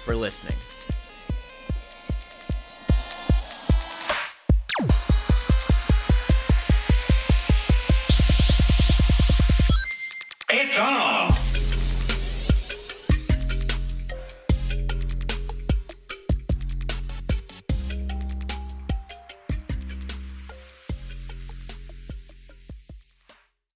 for listening.